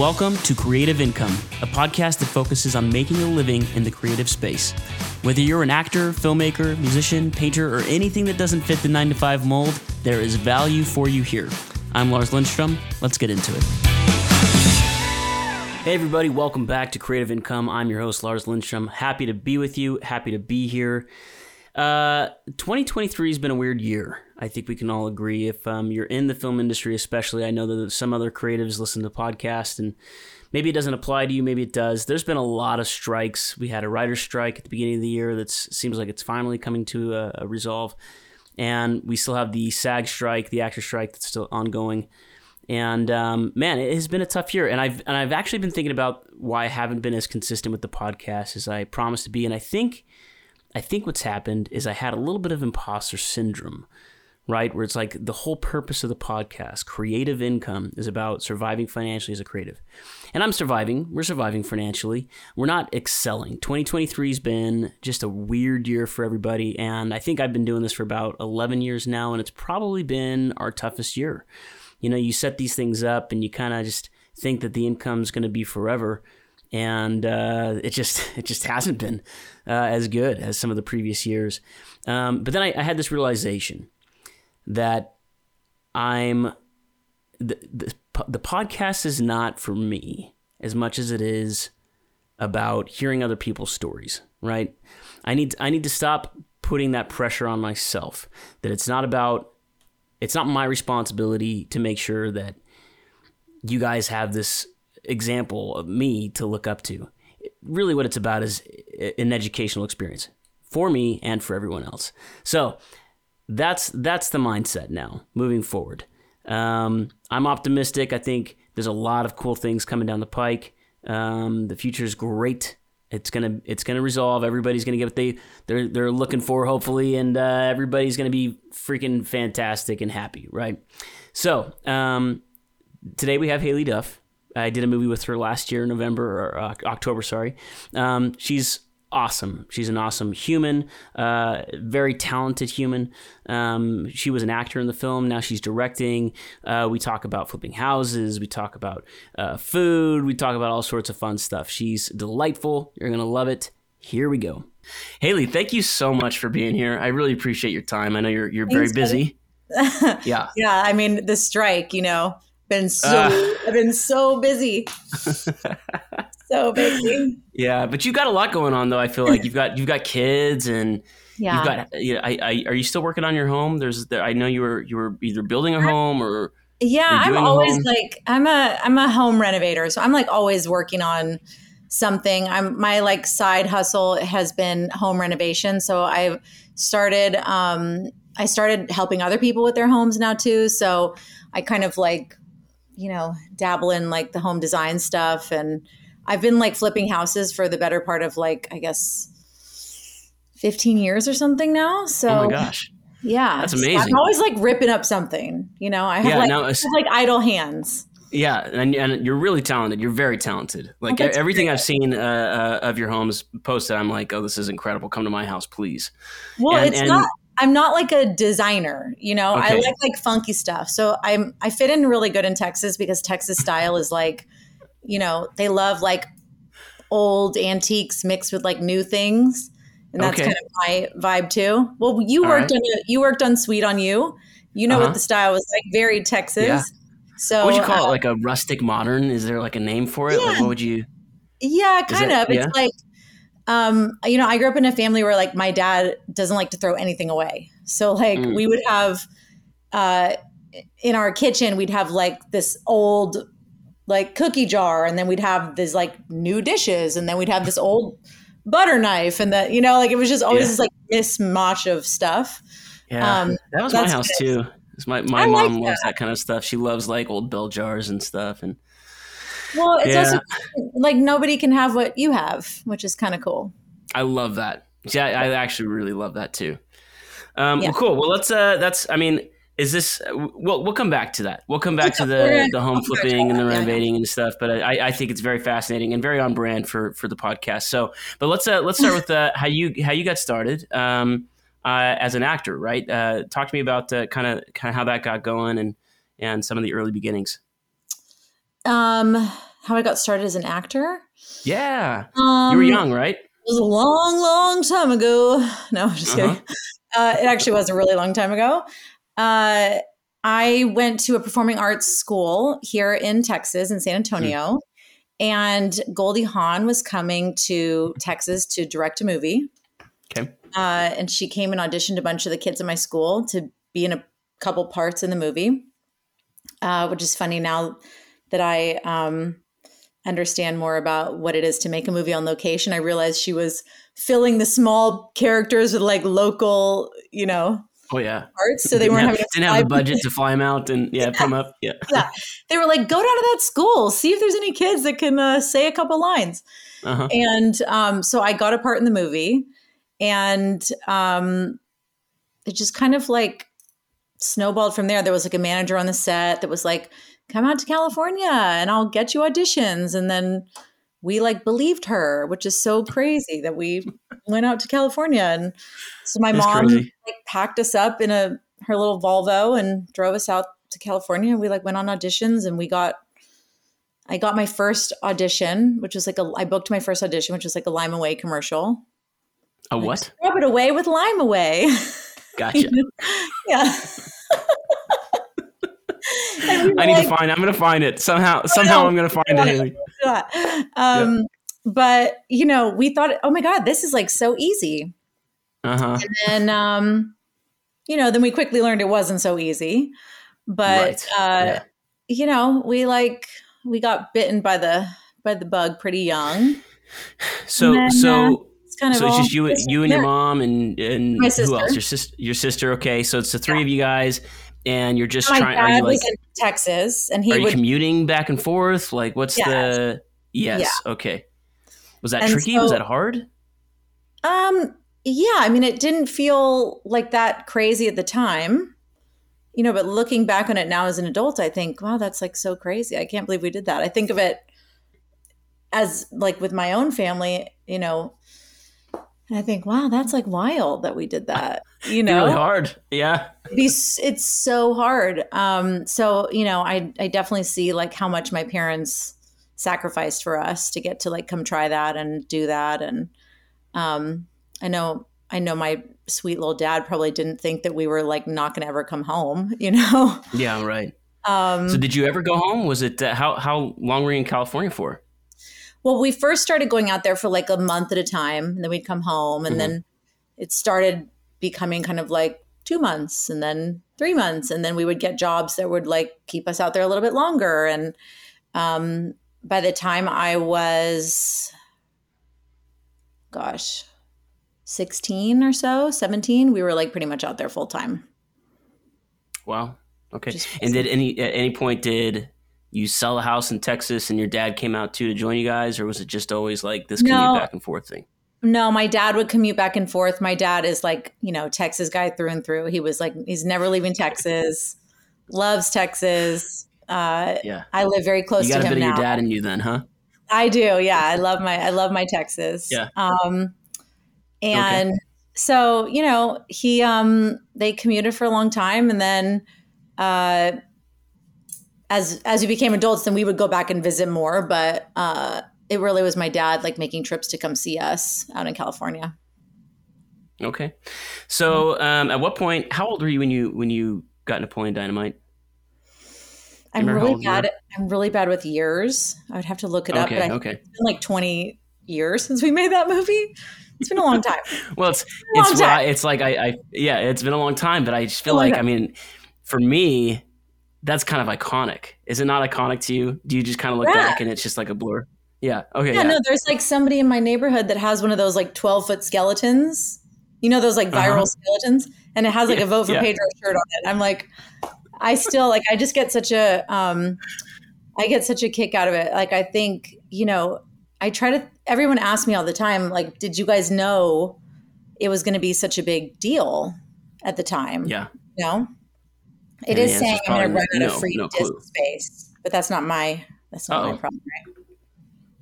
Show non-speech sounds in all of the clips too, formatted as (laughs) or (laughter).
Welcome to Creative Income, a podcast that focuses on making a living in the creative space. Whether you're an actor, filmmaker, musician, painter, or anything that doesn't fit the 9 to 5 mold, there is value for you here. I'm Lars Lindstrom. Let's get into it. Hey, everybody, welcome back to Creative Income. I'm your host, Lars Lindstrom. Happy to be with you, happy to be here. Uh, 2023 has been a weird year. I think we can all agree. If um, you're in the film industry, especially, I know that some other creatives listen to podcasts and maybe it doesn't apply to you, maybe it does. There's been a lot of strikes. We had a writer's strike at the beginning of the year that seems like it's finally coming to a, a resolve. And we still have the SAG strike, the actor strike that's still ongoing. And um, man, it has been a tough year. And I've and I've actually been thinking about why I haven't been as consistent with the podcast as I promised to be. And I think I think what's happened is I had a little bit of imposter syndrome, right? Where it's like the whole purpose of the podcast, creative income, is about surviving financially as a creative. And I'm surviving. We're surviving financially. We're not excelling. 2023 has been just a weird year for everybody. And I think I've been doing this for about 11 years now, and it's probably been our toughest year. You know, you set these things up and you kind of just think that the income's going to be forever and uh, it just (laughs) it just hasn't been uh, as good as some of the previous years. Um, but then I, I, had this realization that I'm the, the the podcast is not for me as much as it is about hearing other people's stories. Right? I need I need to stop putting that pressure on myself. That it's not about it's not my responsibility to make sure that you guys have this example of me to look up to. Really, what it's about is an educational experience for me and for everyone else. So that's that's the mindset now moving forward. Um, I'm optimistic. I think there's a lot of cool things coming down the pike. Um, the future is great. It's gonna it's gonna resolve. Everybody's gonna get what they they're they're looking for, hopefully, and uh, everybody's gonna be freaking fantastic and happy, right? So um, today we have Haylie Duff. I did a movie with her last year, November or uh, October, sorry. Um, she's awesome. She's an awesome human, uh, very talented human. Um, she was an actor in the film. Now she's directing. Uh, we talk about flipping houses. We talk about uh, food. We talk about all sorts of fun stuff. She's delightful. You're gonna love it. Here we go. Haylie, thank you so much for being here. I really appreciate your time. I know you're you're Thanks, very busy. (laughs) yeah. Yeah. I mean, the strike, you know, been so uh. I've been so busy. (laughs) so busy. Yeah, but you've got a lot going on though. I feel like you've got you've got kids and yeah. you've got you know, I, I, are you still working on your home? There's there, I know you were you were either building a home or yeah, I'm always like I'm a I'm a home renovator, so I'm like always working on something. I'm my like side hustle has been home renovation. So I've started um I started helping other people with their homes now too. So I kind of like you know, dabble in like the home design stuff. And I've been like flipping houses for the better part of like, I guess, 15 years or something now. So, oh my gosh. Yeah. That's amazing. I'm always like ripping up something, you know, I have, yeah, like, I have like idle hands. Yeah, and, and you're really talented. You're very talented. Like oh, everything great. I've seen uh, uh, of your homes posted, I'm like, oh, this is incredible. Come to my house, please. Well, and, it's and, not. I'm not like a designer, you know. Okay. I like like funky stuff. So I'm I fit in really good in Texas because Texas style is like, you know, they love like old antiques mixed with like new things. And that's okay. kind of my vibe too. Well, you All worked right. on a, you worked on Sweet on You. You know uh-huh. what the style was like, very Texas. Yeah. So what would you call uh, it? Like a rustic modern? Is there like a name for it? Yeah. Like what would you? Yeah, kind of. Yeah? It's like um, you know, I grew up in a family where like my dad doesn't like to throw anything away. So like mm. we would have uh, in our kitchen, we'd have like this old like cookie jar, and then we'd have this like new dishes, and then we'd have this old butter knife, and that you know, like it was just always yeah. this like mismatch of stuff. Yeah, um, that was my house too. My my I mom like loves that. that kind of stuff. She loves like old bell jars and stuff, and well, it's yeah. also like nobody can have what you have, which is kind of cool. I love that. Yeah, I actually really love that too. Um, yeah. Well, cool. Well, let's. Uh, that's. I mean, is this? We'll we'll come back to that. We'll come back to the the home flipping and the renovating and stuff. But I, I think it's very fascinating and very on brand for for the podcast. So, but let's uh, let's start with uh, how you how you got started um, uh, as an actor, right? Uh, talk to me about kind of kind of how that got going and and some of the early beginnings. Um, how I got started as an actor. Yeah, Um, you were young, right? It was a long, long time ago. (laughs) No, I'm just Uh-huh. kidding. Uh, it actually was a really long time ago. Uh, I went to a performing arts school here in Texas, in San Antonio, and Goldie Hawn was coming to Texas to direct a movie. Okay. Uh, and she came and auditioned a bunch of the kids in my school to be in a couple parts in the movie, uh, which is funny now that I um, understand more about what it is to make a movie on location. I realized she was filling the small characters with like local, you know, Oh yeah. parts, so they didn't weren't have, having didn't have the budget to (laughs) fly them out and yeah, them up. Yeah. (laughs) They were like, go down to that school, see if there's any kids that can uh, say a couple lines. Uh-huh. And um, so I got a part in the movie, and um, it just kind of like snowballed from there. There was like a manager on the set that was like, "Come out to California, and I'll get you auditions." And then we like believed her, which is so crazy that we (laughs) went out to California. And so my That's mom crazy. like packed us up in a her little Volvo and drove us out to California. We like went on auditions, and we got I got my first audition, which was like a I booked my first audition, which was like a Lime-A-Way commercial. A what? Rub it away with Lime-A-Way. (laughs) Gotcha. yeah. (laughs) (laughs) I need like, to find. I'm gonna find it somehow. Somehow I'm gonna find it. Haylie. (laughs) "Yeah." um, but you know, we thought, oh my God, this is like so easy. Uh huh. And um, you know, then we quickly learned it wasn't so easy. But Right. uh, Yeah. you know, we like we got bitten by the by the bug pretty young. So then, so It's kind of so it's just you you and your mom and and who else? Your sister. Your sister. Okay. So it's the three of you guys, and you're just My trying. Are dad you like? was in Texas, and he Are you commuting back and forth? Like, what's Yes. the? Yes. Okay. Was that And tricky? was that hard? Um, yeah, I mean, it didn't feel like that crazy at the time, you know. But looking back on it now as an adult, I think, wow, that's like so crazy. I can't believe we did that. I think of it as like with my own family, you know. And I think, wow, that's like wild that we did (laughs) that. You know, Really hard. Yeah. It'd be s- it's so hard. Um, so you know, I I definitely see like how much my parents sacrificed for us to get to like come try that and do that, and um, I know I know my sweet little dad probably didn't think that we were like not going to ever come home. (laughs) You know. Yeah. Right. Um, So did you ever go home? Was it uh, how how long were you in California for? Well, we first started going out there for like a month at a time, and then we'd come home, and Mhm. then it started becoming kind of like two months, and then three months, and then we would get jobs that would like keep us out there a little bit longer. And um, by the time I was, gosh, sixteen or so, seventeen, we were like pretty much out there full time. Wow. Okay. Just And did any at any point did you sell a house in Texas and your dad came out too to join you guys, or was it just always like this commute No. back and forth thing? No, my dad would commute back and forth. My dad is like, you know, Texas guy through and through. He was like, he's never leaving Texas, loves Texas. Uh, Yeah. I live very close You got to a him bit of now. your dad and you then, huh? I do. Yeah. I love my, I love my Texas. Yeah. Um, and so, you know, he, um, they commuted for a long time and then, uh, as, as we became adults, then we would go back and visit more, but, uh, it really was my dad like making trips to come see us out in California. Okay. So um, at what point how old were you when you when you got Napoleon Dynamite? I'm really old you were? bad. At, I'm really bad with years. I would have to look it up. Okay, But I, okay. it's been like 20 years since we made that movie. It's been a long time. (laughs) Well, it's it's what I, it's like I, I yeah, it's been a long time, but I just feel like time. I mean, for me, that's kind of iconic. Is it not iconic to you? Do you just kind of look Yeah. back and it's just like a blur? Yeah. Okay. yeah, Yeah. no, there's like somebody in my neighborhood that has one of those like 12 foot skeletons. You know those like viral Uh-huh. skeletons, and it has like Yeah, a vote for. Pedro shirt on it. I'm like, I still like. I just get such a, um, I get such a kick out of it. Like I think you know, I try to. Everyone asks me all the time, like, did you guys know it was going to be such a big deal at the time? yeah. You know, it And is saying I'm going to run out no, of free no disk clue. space, but that's not my that's not my Uh-oh. problem, right?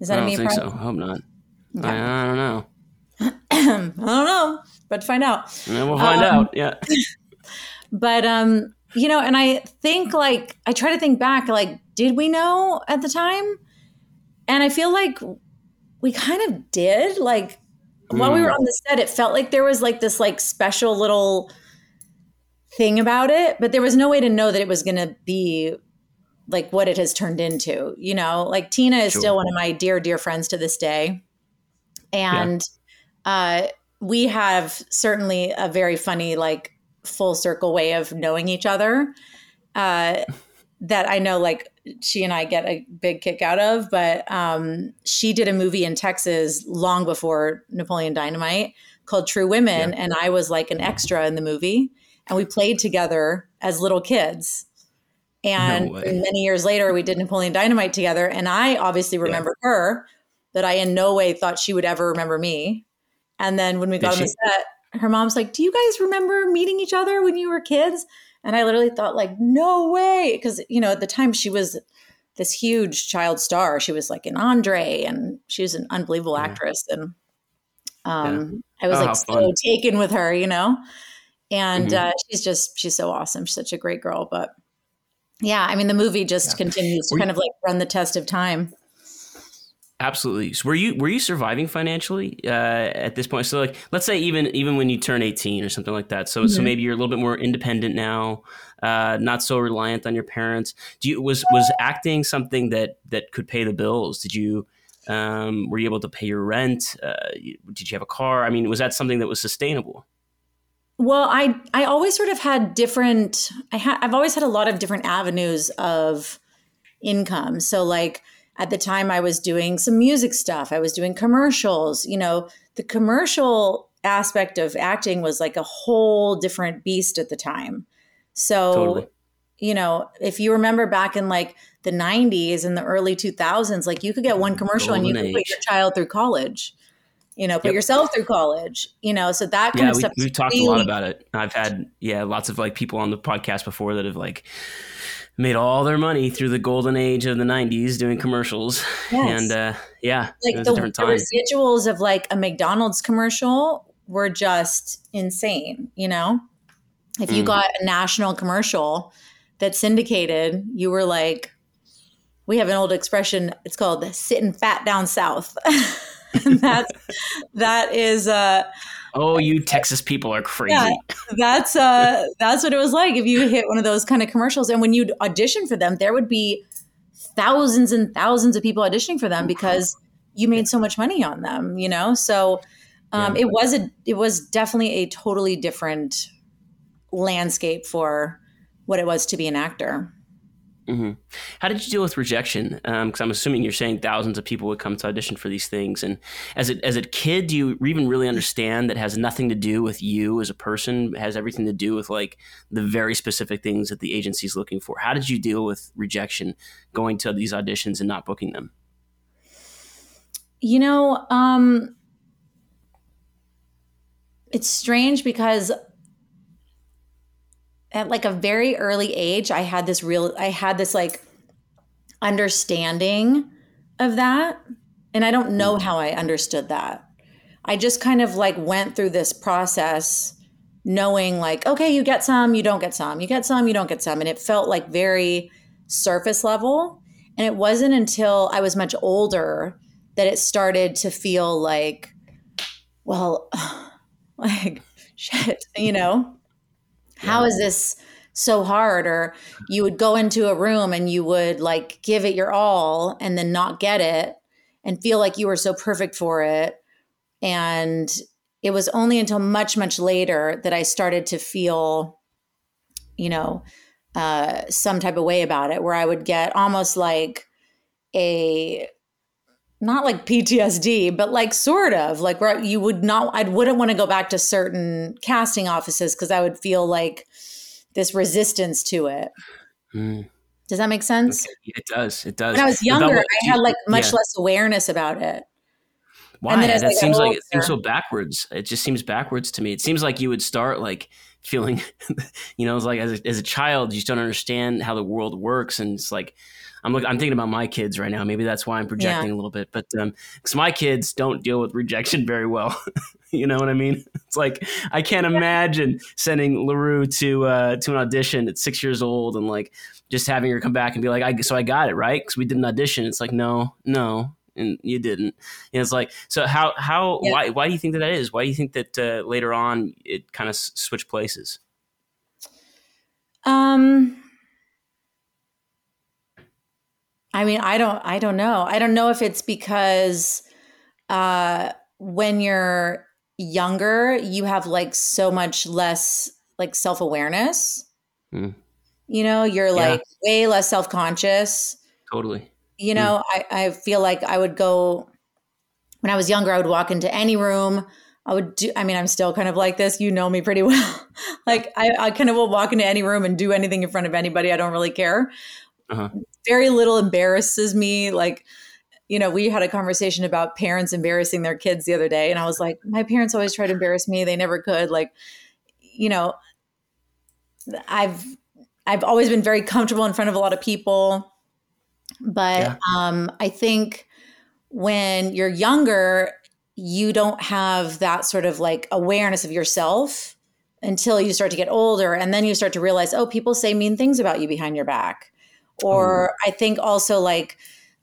Is that a don't think so. problem? I hope not. Okay. I, I don't know. (clears throat) I don't know, but find out. And we'll find Um, out. Yeah. (laughs) (laughs) But um, you know, and I think like I try to think back, like, did we know at the time? And I feel like we kind of did. Like mm. while we were mm. on the set, it felt like there was like this like special little thing about it, but there was no way to know that it was going to be like what it has turned into. You know, like Tina is sure. still one of my dear, dear friends to this day. And yeah. uh, we have certainly a very funny, like full circle way of knowing each other. Uh, that I know, like she and I get a big kick out of. But um, she did a movie in Texas long before Napoleon Dynamite called True Women, yeah. and I was like an extra in the movie, and we played together as little kids. And no many years later, we did Napoleon Dynamite together, and I obviously remember yeah. her, but I in no way thought she would ever remember me. And then when we got did on the set, her mom's like, "Do you guys remember meeting each other when you were kids?" And I literally thought, like, no way. Because, you know, at the time she was this huge child star. She was like an Andre and she was an unbelievable yeah. actress. And um, yeah. I was oh, like so fun. taken with her, you know? And mm-hmm. uh, she's just, she's so awesome. She's such a great girl. But yeah, I mean, the movie just yeah. continues to kind of like run the test of time. Absolutely. So were you were you surviving financially uh, at this point? So like, let's say even even when you turn eighteen or something like that. So mm-hmm. so maybe you're a little bit more independent now, uh, not so reliant on your parents. Do you was was acting something that that could pay the bills? Did you um, were you able to pay your rent? Uh, did you have a car? I mean, was that something that was sustainable? Well, I I always sort of had different. I ha- I've always had a lot of different avenues of income. So like at the time I was doing some music stuff. I was doing commercials. You know, the commercial aspect of acting was like a whole different beast at the time. So, totally. you know, if you remember back in like the 90s and the early 2000s, like you could get one commercial Golden and you could age. put your child through college. You know, put yep. yourself through college. You know, so that kind yeah, of we, stuff. We've talked really- a lot about it. I've had yeah, lots of like people on the podcast before that have like made all their money through the golden age of the 90s doing commercials yes. and uh, yeah like the, the, residuals of like a mcdonald's commercial were just insane you know if you mm. got a national commercial that syndicated you were like we have an old expression it's called sitting fat down south (laughs) (laughs) that's that is uh Oh, you Texas people are crazy. Yeah, that's uh that's what it was like if you hit one of those kind of commercials and when you'd audition for them there would be thousands and thousands of people auditioning for them because you made so much money on them, you know? So um, yeah. it was a it was definitely a totally different landscape for what it was to be an actor. Mm-hmm. How did you deal with rejection? Because um, I'm assuming you're saying thousands of people would come to audition for these things. And as a, as a kid, do you even really understand that has nothing to do with you as a person? Has everything to do with like the very specific things that the agency is looking for. How did you deal with rejection going to these auditions and not booking them? You know, um, it's strange because at like a very early age, I had this real, I had this like understanding of that. And I don't know how I understood that. I just kind of like went through this process knowing like, okay, you get some, you don't get some, you get some, you don't get some. And it felt like very surface level. And it wasn't until I was much older that it started to feel like, well, (sighs) like (laughs) shit, you know? How is this so hard? Or you would go into a room and you would like give it your all and then not get it and feel like you were so perfect for it. And it was only until much much later that i started to feel you know uh, some type of way about it where i would get almost like a not like PTSD, but like sort of like where you would not, I wouldn't want to go back to certain casting offices because I would feel like this resistance to it. Mm. Does that make sense? Okay. It does. It does. When I was younger, I had like much yeah. less awareness about it. Why? That like seems like it seems so backwards. It just seems backwards to me. It seems like you would start like feeling, (laughs) you know, it's like as a, as a child, you just don't understand how the world works, and it's like I'm look, I'm thinking about my kids right now. Maybe that's why I'm projecting yeah. a little bit, but because um, my kids don't deal with rejection very well. (laughs) you know what I mean? It's like I can't imagine sending Larue to uh, to an audition at six years old and like just having her come back and be like, "I so I got it right because we did an audition." It's like, no, no, and you didn't. And it's like, so how how Yeah. why why do you think that that is? Why do you think that uh, later on it kind of s- switched places? Um I mean, I don't I don't know. I don't know if it's because uh when you're younger, you have like so much less like self-awareness. Hmm. You know, you're Yeah. like way less self-conscious. Totally. You know, I, I feel like I would go when I was younger, I would walk into any room. I would do, I mean, I'm still kind of like this. You know me pretty (laughs) well. like, I, I kind of will walk into any room and do anything in front of anybody. I don't really care. Uh-huh. Very little embarrasses me. Like, you know, we had a conversation about parents embarrassing their kids the other day. And I was like, my parents always tried to embarrass me. They never could. Like, you know, I've, I've always been very comfortable in front of a lot of people. But Yeah. um, I think when you're younger, you don't have that sort of like awareness of yourself until you start to get older. And then you start to realize, oh, people say mean things about you behind your back. Or I think also like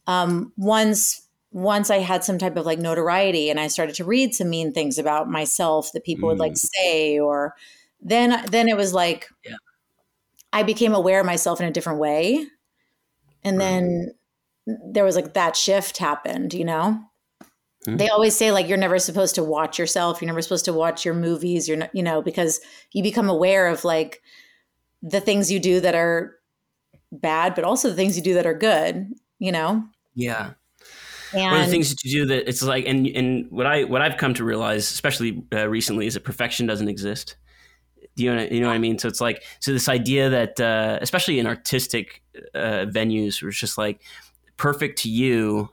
um, once once I had some type of like notoriety and I started to read some mean things about myself that people would like Mm. say, or then then it was like Yeah. I became aware of myself in a different way. And Right. then there was like that shift happened, you know? Hmm. They always say like you're never supposed to watch yourself, you're never supposed to watch your movies, you're not, you know, because you become aware of like the things you do that are bad, but also the things you do that are good, you know? Yeah. And One of the things that you do that it's like, and and what I what I've come to realize, especially uh, recently, is that perfection doesn't exist. Do you know what, you know what I mean? So it's like so this idea that uh, especially in artistic uh, venues, where it's just like perfect to you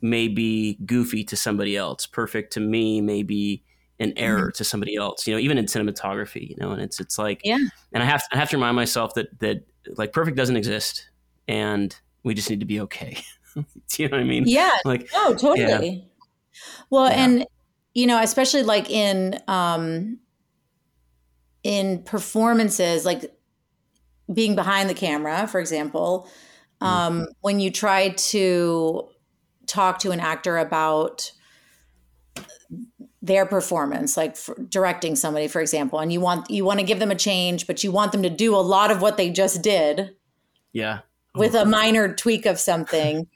may be goofy to somebody else. Perfect to me may be an error to somebody else. You know, even in cinematography, you know, and it's it's like Yeah. And I have I have to remind myself that that like perfect doesn't exist, and we just need to be okay. (laughs) Do you know what I mean? yeah, Like Oh, totally. Well, Yeah. and you know, especially like in um in performances, like being behind the camera, for example, Mm. um, when you try to talk to an actor about their performance like for directing somebody for example and you want you want to give them a change but you want them to do a lot of what they just did yeah. with a minor tweak of something.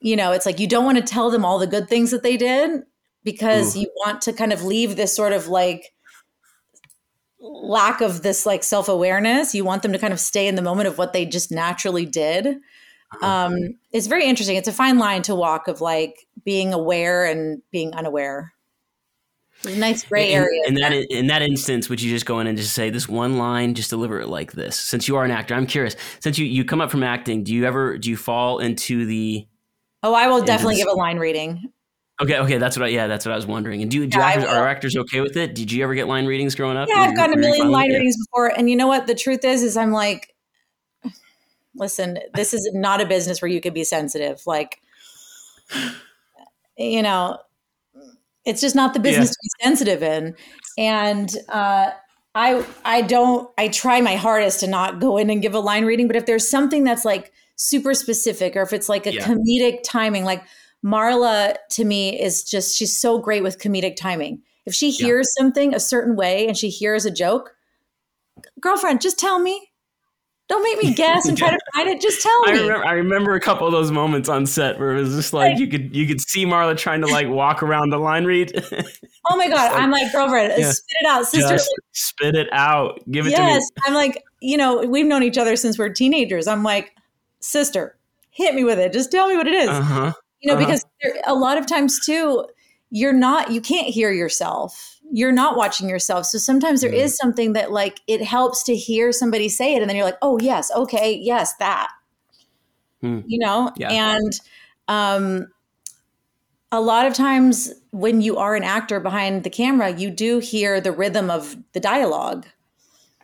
You know, it's like you don't want to tell them all the good things that they did because Ooh. you want to kind of leave this sort of like lack of this like self awareness. You want them to kind of stay in the moment of what they just naturally did. Uh-huh. Um, it's very interesting. It's a fine line to walk of like being aware and being unaware. Nice gray in, area. In that in that instance, would you just go in and just say this one line, just deliver it like this? Since you are an actor, I'm curious. Since you you come up from acting, do you ever do you fall into the oh, I will definitely give a line reading. Okay, okay, that's what I yeah, that's what I was wondering. And do do Yeah, actors, are actors okay with it? Did you ever get line readings growing up? Yeah, I've gotten a million line it? readings before. And you know what? The truth is, is I'm like, listen, this is not a business where you could be sensitive. Like, you know, it's just not the business Yeah. to be sensitive in. And uh, I, I don't. I try my hardest to not go in and give a line reading. But if there's something that's like super specific, or if it's like a Yeah. comedic timing, like Marla to me is just she's so great with comedic timing. If she Yeah. hears something a certain way and she hears a joke, girlfriend, just tell me. Don't me guess and try to (laughs) find it. Just tell I me. remember, I remember a couple of those moments on set where it was just like Like- you could you could see Marla trying to like walk around the line read. Oh my (laughs) god, like- I'm like girlfriend, Yeah. spit it out, sister. just spit it out. Give it yes, to me. Yes, I'm like, you know, we've known each other since we're teenagers. I'm like, sister, hit me with it. Just tell me what it is. Uh huh. you know uh-huh. because there, a lot of times too you're not you can't hear yourself you're not watching yourself so sometimes there Mhm. is something that like it helps to hear somebody say it and then you're like oh yes okay yes that Hmm. you know Yeah. and um a lot of times when you are an actor behind the camera you do hear the rhythm of the dialogue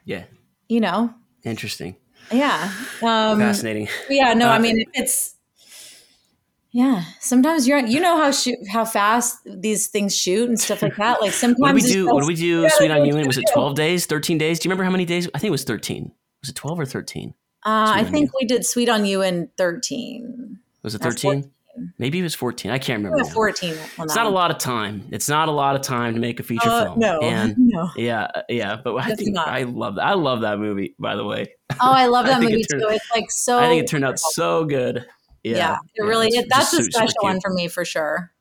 Yeah. you know Interesting. yeah um Fascinating. yeah, no, Uh, I mean it's yeah. Sometimes you're you know how shoot how fast these things shoot and stuff like that. Like (laughs) sometimes What did we do? What did we do? Yeah, Sweet on you. Was it twelve days? Thirteen days? Do you remember how many days? I think it was thirteen. Was it twelve or thirteen? Uh, I think we did Sweet on You in thirteen. Was it thirteen? Maybe it was 14. I can't remember. 14. It's not a lot of time. It's not a lot of time to make a feature Uh, film. no, And (laughs) no. yeah, yeah. But I think not. I love that. I love that movie, by the way. Oh, I love (laughs) I that it movie turned- too. It's like so. I think it turned out so good. Yeah. Yeah, it really. It, that's a special one for me for sure.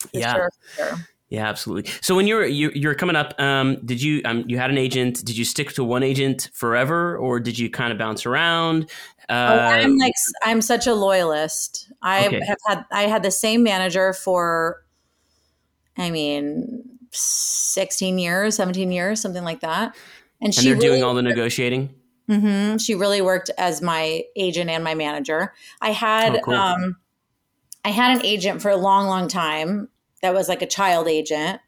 For Yeah. sure, for sure. Yeah, absolutely. So when you're you, you were coming up, um, did you um, you had an agent? Did you stick to one agent forever, or did you kind of bounce around? Oh, Uh, I'm like I'm such a loyalist. I Okay. have had I had the same manager for, I mean, 16 years, 17 years, something like that. And and she they're really, doing all the negotiating. Mhm. She really worked as my agent and my manager. I had Oh, cool. um, I had an agent for a long, long time that was like a child agent.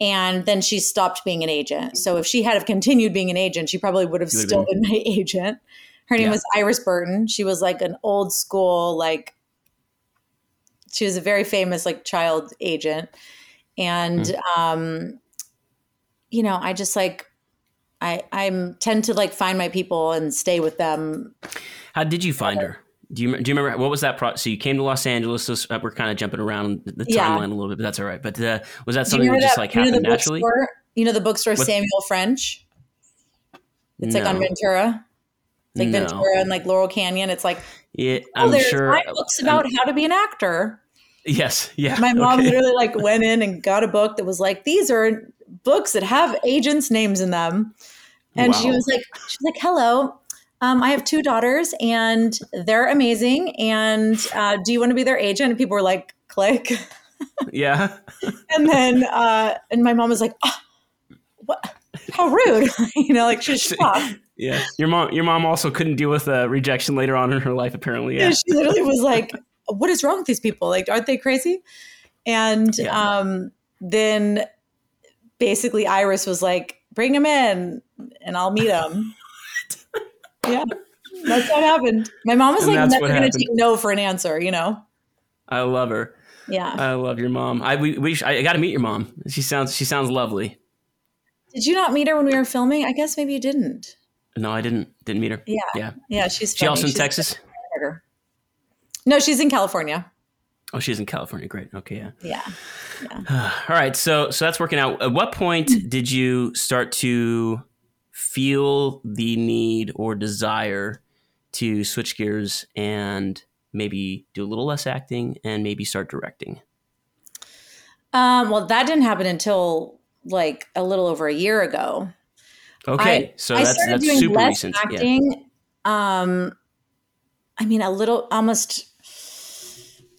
And then she stopped being an agent. So if she had have continued being an agent, she probably would have still been (laughs) my agent. Her name Yeah. was Iris Burton. She was like an old school, like she was a very famous like child agent. And Hmm. um, you know, I just like I I'm tend to like find my people and stay with them. How did you find her? Do you do you remember what was that? Pro- so you came to Los Angeles. So uh, we're kind of jumping around the Yeah. timeline a little bit, but that's all right. But uh, was that something that just like happened naturally? bookstore? You know the bookstore What- Samuel French? It's like on Ventura. It's like No. Ventura and like Laurel Canyon. It's like, Yeah, oh, I'm there's sure. my books about how to be an actor. Yes, yeah. My mom okay. literally like (laughs) went in and got a book that was like, these are books that have agents' names in them. And she was like, she's like, hello. Um, I have two daughters and they're amazing. And uh, do you want to be their agent? And people were like, click. (laughs) Yeah, And then, uh, and my mom was like, oh, what? How rude. (laughs) you know, like she was (laughs) shocked. yeah. Your mom, your mom also couldn't deal with uh, rejection later on in her life. Apparently, yeah. And she literally was like, what is wrong with these people? Like, aren't they crazy? And Yeah. um, then basically Iris was like, bring him in and I'll meet him. (laughs) yeah. That's what happened. My mom was And like never going to take no for an answer, you know? I love her. Yeah. I love your mom. I we, we I got to meet your mom. She sounds she sounds lovely. Did you not meet her when we were filming? I guess maybe you didn't. No, I didn't didn't meet her. Yeah. Yeah. Yeah. She's She also in She's Texas. No, she's in California. Oh, she's in California. Great. Okay, yeah. Yeah. (sighs) All right. So so that's working out. At what point did you start to feel the need or desire to switch gears and maybe do a little less acting and maybe start directing? Um, well, that didn't happen until like a little over a year ago. Okay. I- so I that's started that's doing super less recent. Yeah. acting. Um, I mean, a little, almost,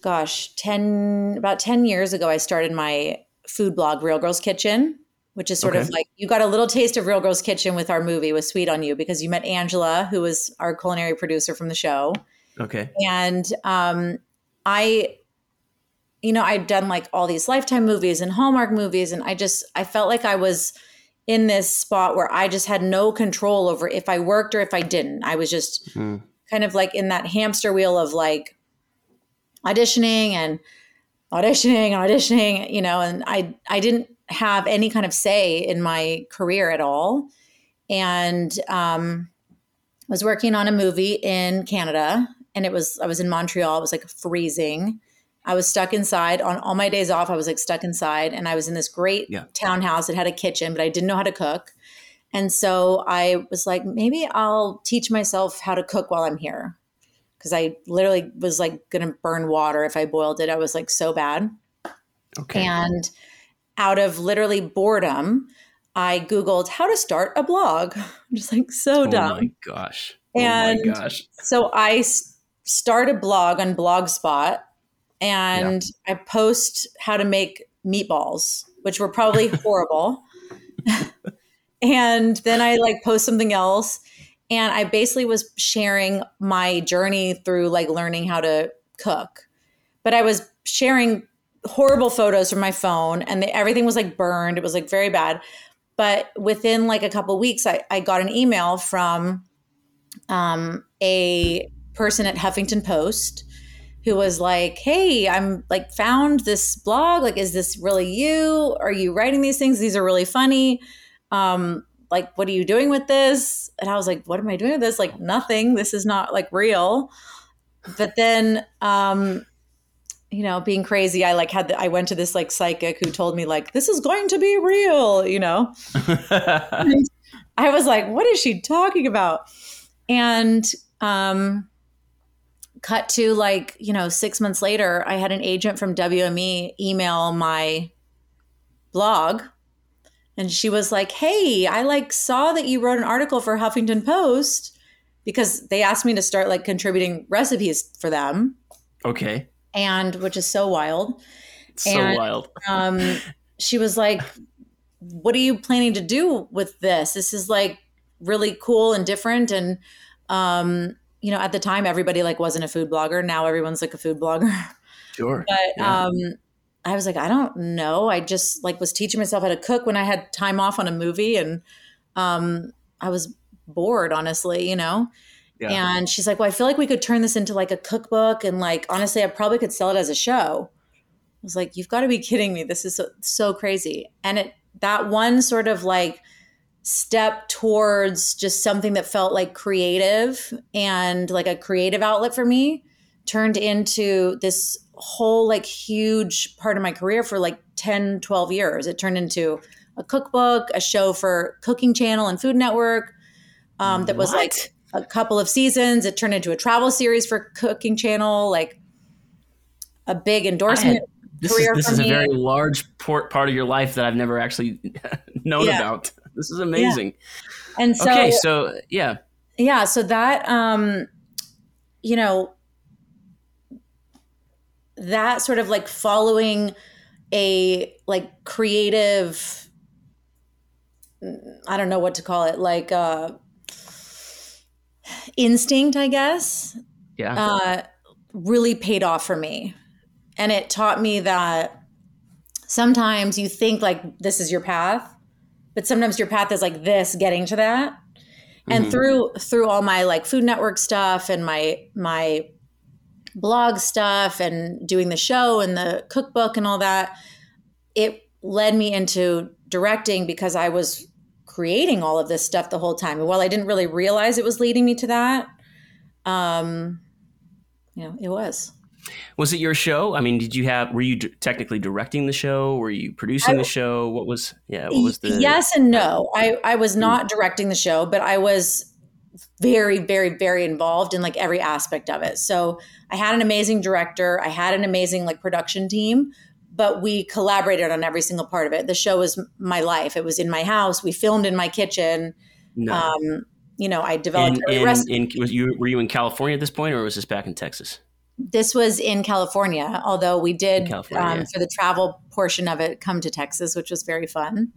gosh, ten about ten years ago, I started my food blog, Real Girls Kitchen, which is sort of like you got a little taste of Real Girls Kitchen with our movie with Sweet on You because you met Angela, who was our culinary producer from the show, Okay. and um, I. You know, I'd done like all these Lifetime movies and Hallmark movies, and I just I felt like I was in this spot where I just had no control over if I worked or if I didn't. I was just Hmm. kind of like in that hamster wheel of like auditioning and auditioning and auditioning, you know, and I I didn't have any kind of say in my career at all. And um was working on a movie in Canada and it was I was in Montreal. It was like freezing. I was stuck inside on all my days off. I was like stuck inside and I was in this great Yeah. townhouse It had a kitchen, but I didn't know how to cook. And so I was like, maybe I'll teach myself how to cook while I'm here. Cause I literally was like going to burn water if I boiled it. I was like so bad. Okay. And out of literally boredom, I Googled how to start a blog. I'm (laughs) just like so oh dumb. oh my gosh. And- oh my gosh. So I start a blog on Blogspot and I post how to make meatballs, which were probably (laughs) horrible. (laughs) and then I like post something else and I basically was sharing my journey through like learning how to cook. But I was sharing horrible photos from my phone and everything was like burned. It was like very bad. But within like a couple weeks, I, I got an email from um, a person at Huffington Post who was like, "Hey, I'm like found this blog. Like, is this really you? Are you writing these things? These are really funny. Um, like, what are you doing with this?" And I was like, "What am I doing with this? Like, nothing. This is not like real." But then um, you know, being crazy, I like had the, I went to this like psychic who told me like this is going to be real, you know. (laughs) I was like, what is she talking about? And um cut to like, you know, 6 months later, I had an agent from WME email my blog and she was like, "Hey, I like saw that you wrote an article for Huffington Post because they asked me to start like contributing recipes for them." Okay and which is so wild. So and, wild. um, (laughs) she was like, "What are you planning to do with this? This is like really cool and different." And um, you know, at the time, everybody like wasn't a food blogger. Now everyone's like a food blogger. Sure. But yeah. um, I was like, I don't know. I just like was teaching myself how to cook when I had time off on a movie, and um, I was bored, honestly. You know. Yeah. And she's like, Well, I feel like we could turn this into like a cookbook. And like, honestly, I probably could sell it as a show. I was like, You've got to be kidding me. This is so, so crazy. And it, that one sort of like step towards just something that felt like creative and like a creative outlet for me turned into this whole like huge part of my career for like 10, 12 years. It turned into a cookbook, a show for Cooking Channel and Food Network um, that was what? like a couple of seasons. It turned into a travel series for Cooking Channel, like a big endorsement. Had, this is, this is a very large part part of your life that I've never actually (laughs) known yeah. about. (laughs) This is amazing. Yeah. And so, okay, so yeah, yeah, so that um, you know, that sort of like following a like creative I don't know what to call it, like uh instinct, I guess, yeah, uh, really paid off for me. And it taught me that sometimes you think like this is your path, but sometimes your path is like this getting to that. Mm-hmm. And through through all my like Food Network stuff and my my blog stuff and doing the show and the cookbook and all that, it led me into directing because I was creating all of this stuff the whole time. And while I didn't really realize it was leading me to that, um, you know, it was. Was it your show? I mean, did you have? Were you d- technically directing the show? Were you producing I, the show? What was? Yeah, what was the? Yes and no. I I was not mm. directing the show, but I was very very very involved in like every aspect of it. So I had an amazing director. I had an amazing like production team, but we collaborated on every single part of it. The show was my life. It was in my house. We filmed in my kitchen. No. Um, you know, I developed in, in, in, was you were you in California at this point, or was this back in Texas? This was in California, although we did um, yeah. for the travel portion of it come to Texas, which was very fun.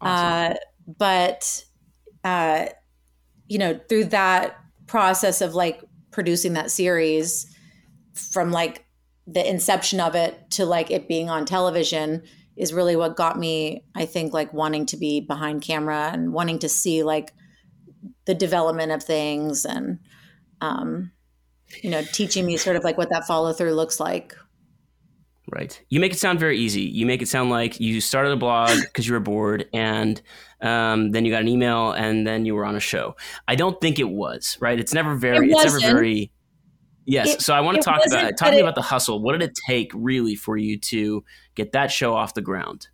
Awesome. Uh, but uh, you know, through that process of like producing that series, from like the inception of it to like it being on television is really what got me i think like wanting to be behind camera and wanting to see like the development of things and um you know teaching me sort of like what that follow through looks like right you make it sound very easy you make it sound like you started a blog (laughs) because you were bored and um, then you got an email and then you were on a show i don't think it was right it's never very it it's never very Yes. It, so I want to talk about talking it, about the hustle. What did it take really for you to get that show off the ground?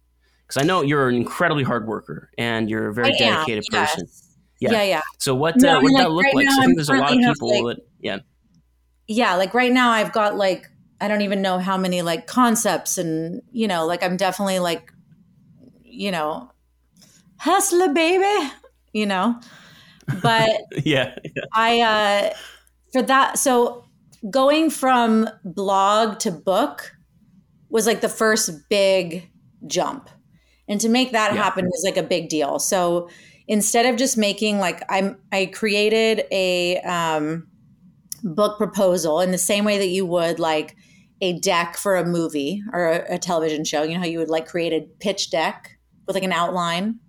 Because I know you're an incredibly hard worker and you're a very I dedicated am, person. Yes. Yeah. yeah, yeah. So what no, uh, what like that look right like? So I think there's a lot of people like, that yeah. Yeah, like right now I've got like I don't even know how many like concepts and you know, like I'm definitely like you know, hustler baby, you know. But (laughs) yeah, yeah. I uh for that so going from blog to book was like the first big jump. And to make that yeah. happen was like a big deal. So instead of just making like I'm I created a um, book proposal in the same way that you would like a deck for a movie or a, a, television show. You know how you would like create a pitch deck with like an outline.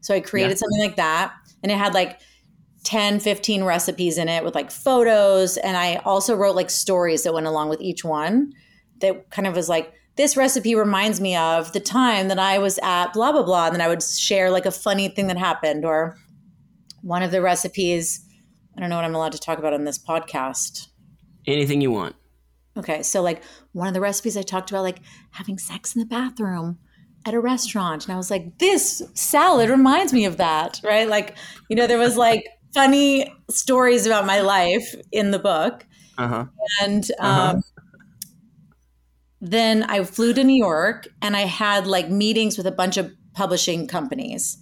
So I created yeah. something like that. And it had like 10, 15 recipes in it with like photos. And I also wrote like stories that went along with each one that kind of was like, this recipe reminds me of the time that I was at blah, blah, blah. And then I would share like a funny thing that happened or one of the recipes. I don't know what I'm allowed to talk about on this podcast. Anything you want. Okay, so like one of the recipes I talked about, like having sex in the bathroom at a restaurant. And I was like, this salad reminds me of that, right? Like, you know, there was like funny stories about my life in the book. Uh-huh. And uh-huh. um, uh-huh. then I flew to New York and I had like meetings with a bunch of publishing companies.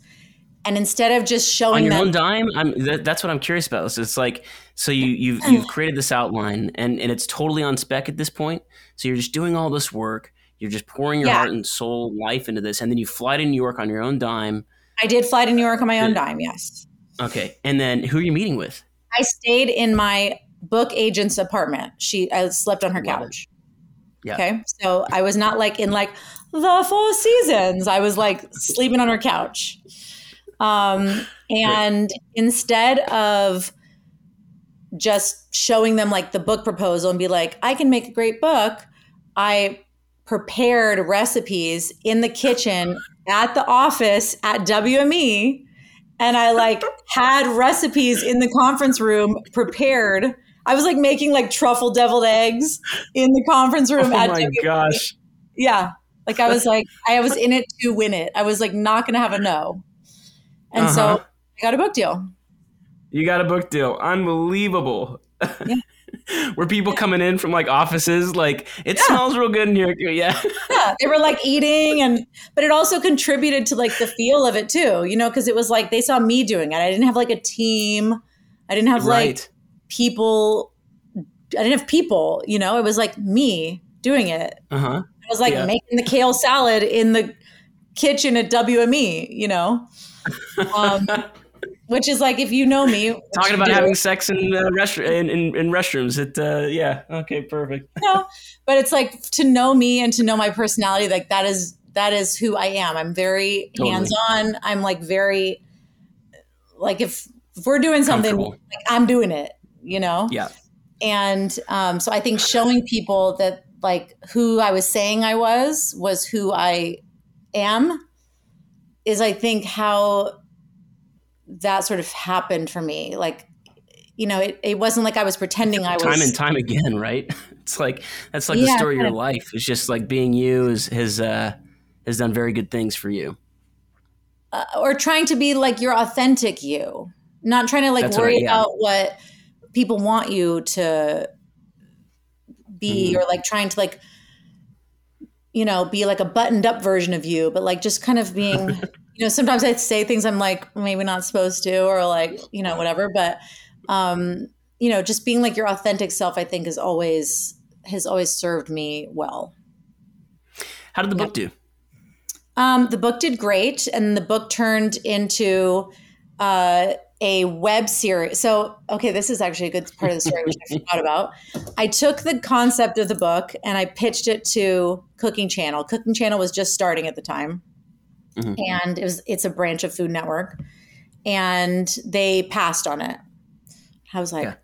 And instead of just showing on your them, own dime, I'm, that, that's what I'm curious about. So it's like, so you, you've (sighs) you've created this outline, and and it's totally on spec at this point. So you're just doing all this work. You're just pouring your yeah. heart and soul, life into this, and then you fly to New York on your own dime. I did fly to New York on my own dime. Yes. Okay, and then who are you meeting with? I stayed in my book agent's apartment. She I slept on her couch. Yeah. Okay. So I was not like in like the Four Seasons. I was like sleeping on her couch. Um, (laughs) and instead of just showing them like the book proposal and be like, I can make a great book, I prepared recipes in the kitchen at the office at WME and I like (laughs) had recipes in the conference room prepared. I was like making like truffle deviled eggs in the conference room oh at my WME. gosh. Yeah. Like I was like I was in it to win it. I was like not going to have a no. And uh-huh. so I got a book deal. You got a book deal. Unbelievable. Yeah. (laughs) were people coming in from like offices like it yeah. smells real good in here yeah (laughs) yeah they were like eating and but it also contributed to like the feel of it too you know because it was like they saw me doing it i didn't have like a team i didn't have right. like people i didn't have people you know it was like me doing it uh-huh i was like yeah. making the kale salad in the kitchen at wme you know um which is like if you know me (laughs) talking about do, having sex in, uh, rest- in, in, in restrooms it uh, yeah okay perfect. (laughs) No but it's like to know me and to know my personality like that is that is who i am. I'm very totally. hands-on. I'm like very like if if we're doing something like i'm doing it you know? Yeah. And um, so i think showing people that like who i was saying i was was who i am is i think how that sort of happened for me. Like, you know, it, it wasn't like I was pretending I was time and time again, right? (laughs) It's like that's like yeah, the story of your life. It's just like being you is, has uh, has done very good things for you. Uh, or trying to be like your authentic you, not trying to like that's worry what I, yeah. about what people want you to be, mm. or like trying to like you know be like a buttoned up version of you, but like just kind of being (laughs) you know, sometimes I say things I'm like maybe not supposed to, or like, you know, whatever. But, um, you know, just being like your authentic self, I think is always, has always served me well. How did the book do? Um, the book did great. And the book turned into, uh, a web series. So, okay, this is actually a good part of the story, which I forgot (laughs) about. I took the concept of the book and I pitched it to Cooking Channel. Cooking Channel was just starting at the time mm-hmm. and it was it's a branch of Food Network, and they passed on it. I was like, yeah.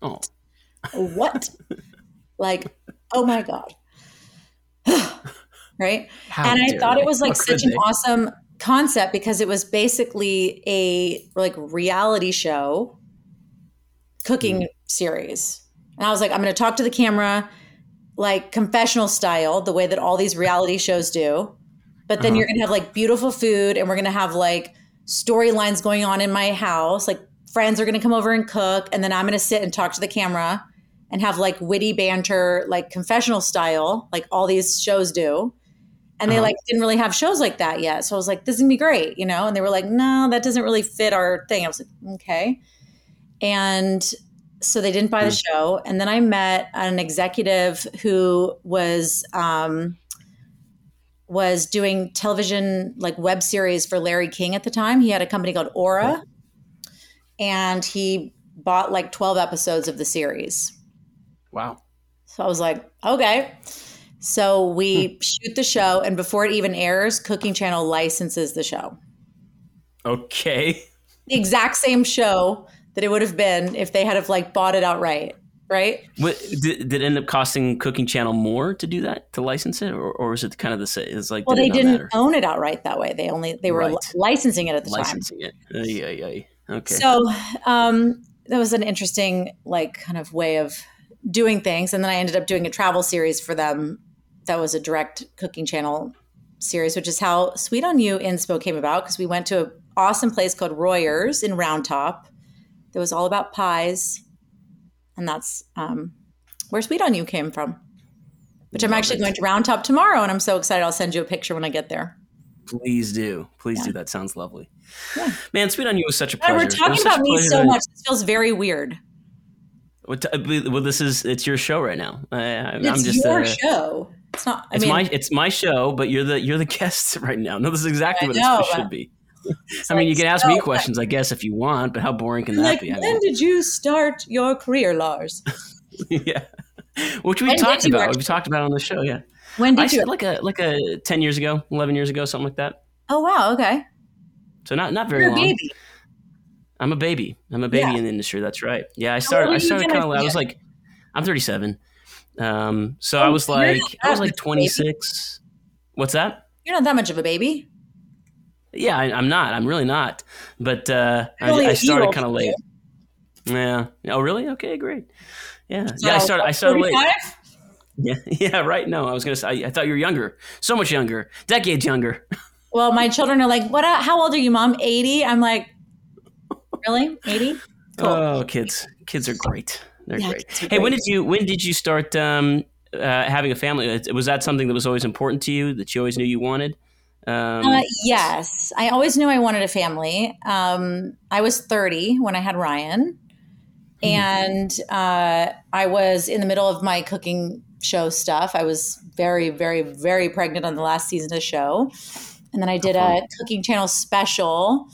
what? Oh. what? (laughs) like, oh my god, (sighs) right? How and I thought they? it was like such an they? awesome concept because it was basically a like reality show cooking mm. series. And I was like, I'm going to talk to the camera like confessional style, the way that all these reality shows do. But then uh-huh. you're going to have like beautiful food and we're going to have like storylines going on in my house. Like friends are going to come over and cook. And then I'm going to sit and talk to the camera and have like witty banter, like confessional style, like all these shows do. And they uh-huh. like didn't really have shows like that yet. So I was like, this is gonna be great, you know? And they were like, no, that doesn't really fit our thing. I was like, okay. And so they didn't buy the mm. show. And then I met an executive who was um, was doing television like web series for Larry King at the time. He had a company called Ora, and he bought like 12 episodes of the series. Wow. So I was like, okay. So we hmm. shoot the show, and before it even airs, Cooking Channel licenses the show. Okay. The exact same show that it would have been if they had have like bought it outright right? What, did, did it end up costing Cooking Channel more to do that to license it, or, or was it kind of the same? It's like well, they didn't matter? own it outright that way. They only they were right. licensing it at the licensing time. Licensing it. Okay. So um, that was an interesting, like, kind of way of doing things. And then I ended up doing a travel series for them that was a direct cooking channel series, which is how Sweet on You inspo came about because we went to an awesome place called Royers in Round Top that was all about pies. And that's um, where Sweet on You came from, which I'm actually going to Round Top tomorrow. And I'm so excited. I'll send you a picture when I get there. Please do. Please yeah. do. That sounds lovely. Yeah. Man, Sweet on You was such a pleasure. we're talking about me so much. This feels very weird. Well, this is it's your show right now. I, am just your uh, show. It's not. I it's mean, my it's my show, but you're the you're the (laughs) guest right now. No, this is exactly I what know, it should be. (laughs) I mean, you can ask me questions, I guess, if you want, but how boring can that like, be? When I mean, did you start your career, Lars? (laughs) yeah, which we when talked about. We talked about on the show. Yeah. When did I you? Like a like a ten years ago, eleven years ago, something like that. Oh wow! Okay. So not not very You're long. baby. I'm a baby. I'm a baby yeah. in the industry. That's right. Yeah, I started. I started kind of. I was like, I'm 37. Um, so oh, I was like, I was like 26. What's that? You're not that much of a baby. Yeah, I, am not. I'm really not. But uh, I, I, started kind of late. Yeah. Oh, really? Okay, great. Yeah. So, yeah. I started. I started 45? late. Yeah. (laughs) Yeah. Right. No, I was gonna say. I, I, thought you were younger. So much younger. Decades younger. (laughs) Well, my children are like, "What? How old are you, mom? 80?" I'm like, "Really? 80?" Cool. Oh, kids. Kids are great. They're yeah, great. Hey, when did you when did you start um, uh, having a family? Was that something that was always important to you that you always knew you wanted? Um, uh, yes, I always knew I wanted a family. Um, I was 30 when I had Ryan, mm-hmm. and uh, I was in the middle of my cooking show stuff. I was very, very, very pregnant on the last season of the show, and then I did a cooking channel special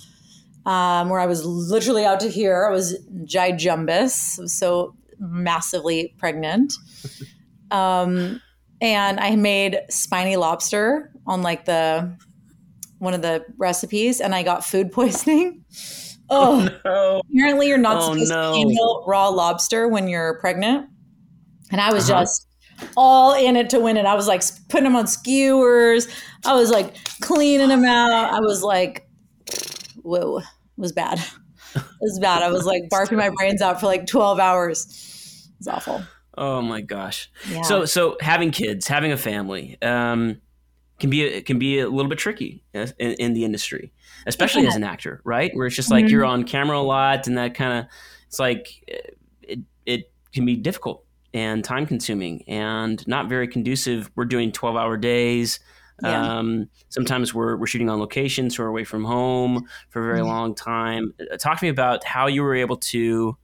um, where I was literally out to here. I was gijumbus, so massively pregnant. (laughs) Um, and I made spiny lobster on like the one of the recipes, and I got food (laughs) poisoning. Oh, oh no. apparently you're not oh, supposed no. to handle raw lobster when you're pregnant. And I was uh-huh. just all in it to win it. I was like putting them on skewers. I was like cleaning them out. I was like, whoa, it was bad. It was bad. I was like (laughs) barfing my brains out for like 12 hours. It's awful. Oh my gosh. Yeah. So so having kids, having a family, um, can be a, can be a little bit tricky in, in the industry, especially yeah. as an actor, right? Where it's just like mm-hmm. you're on camera a lot, and that kind of it's like it it can be difficult and time consuming and not very conducive. We're doing twelve hour days. Yeah. Um, sometimes we're we're shooting on location, so we're away from home for a very mm-hmm. long time. Uh, talk to me about how you were able to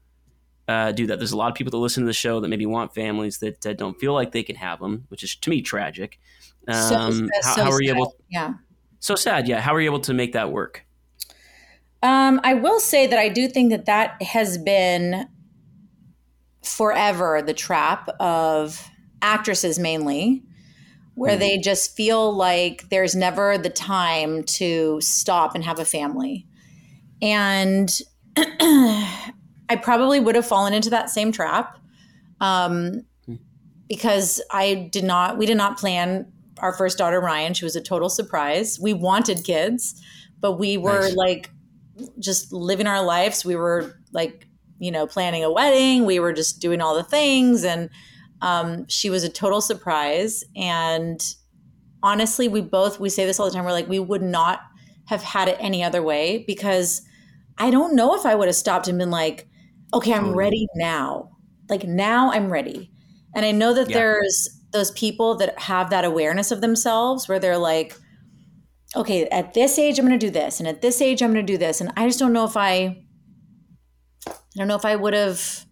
uh, do that. There's a lot of people that listen to the show that maybe want families that uh, don't feel like they can have them, which is to me tragic. Um, so, how, so how, are you able? Yeah. So sad. Yeah. How are you able to make that work? Um, I will say that I do think that that has been forever the trap of actresses mainly where mm-hmm. they just feel like there's never the time to stop and have a family. And (clears throat) I probably would have fallen into that same trap um, because I did not, we did not plan our first daughter, Ryan. She was a total surprise. We wanted kids, but we were nice. like just living our lives. We were like, you know, planning a wedding. We were just doing all the things. And um, she was a total surprise. And honestly, we both, we say this all the time. We're like, we would not have had it any other way because I don't know if I would have stopped and been like, okay, I'm ready now. Like now I'm ready. And I know that yeah. there's those people that have that awareness of themselves where they're like, okay, at this age I'm going to do this, and at this age I'm going to do this, and I just don't know if I, I don't know if I would have.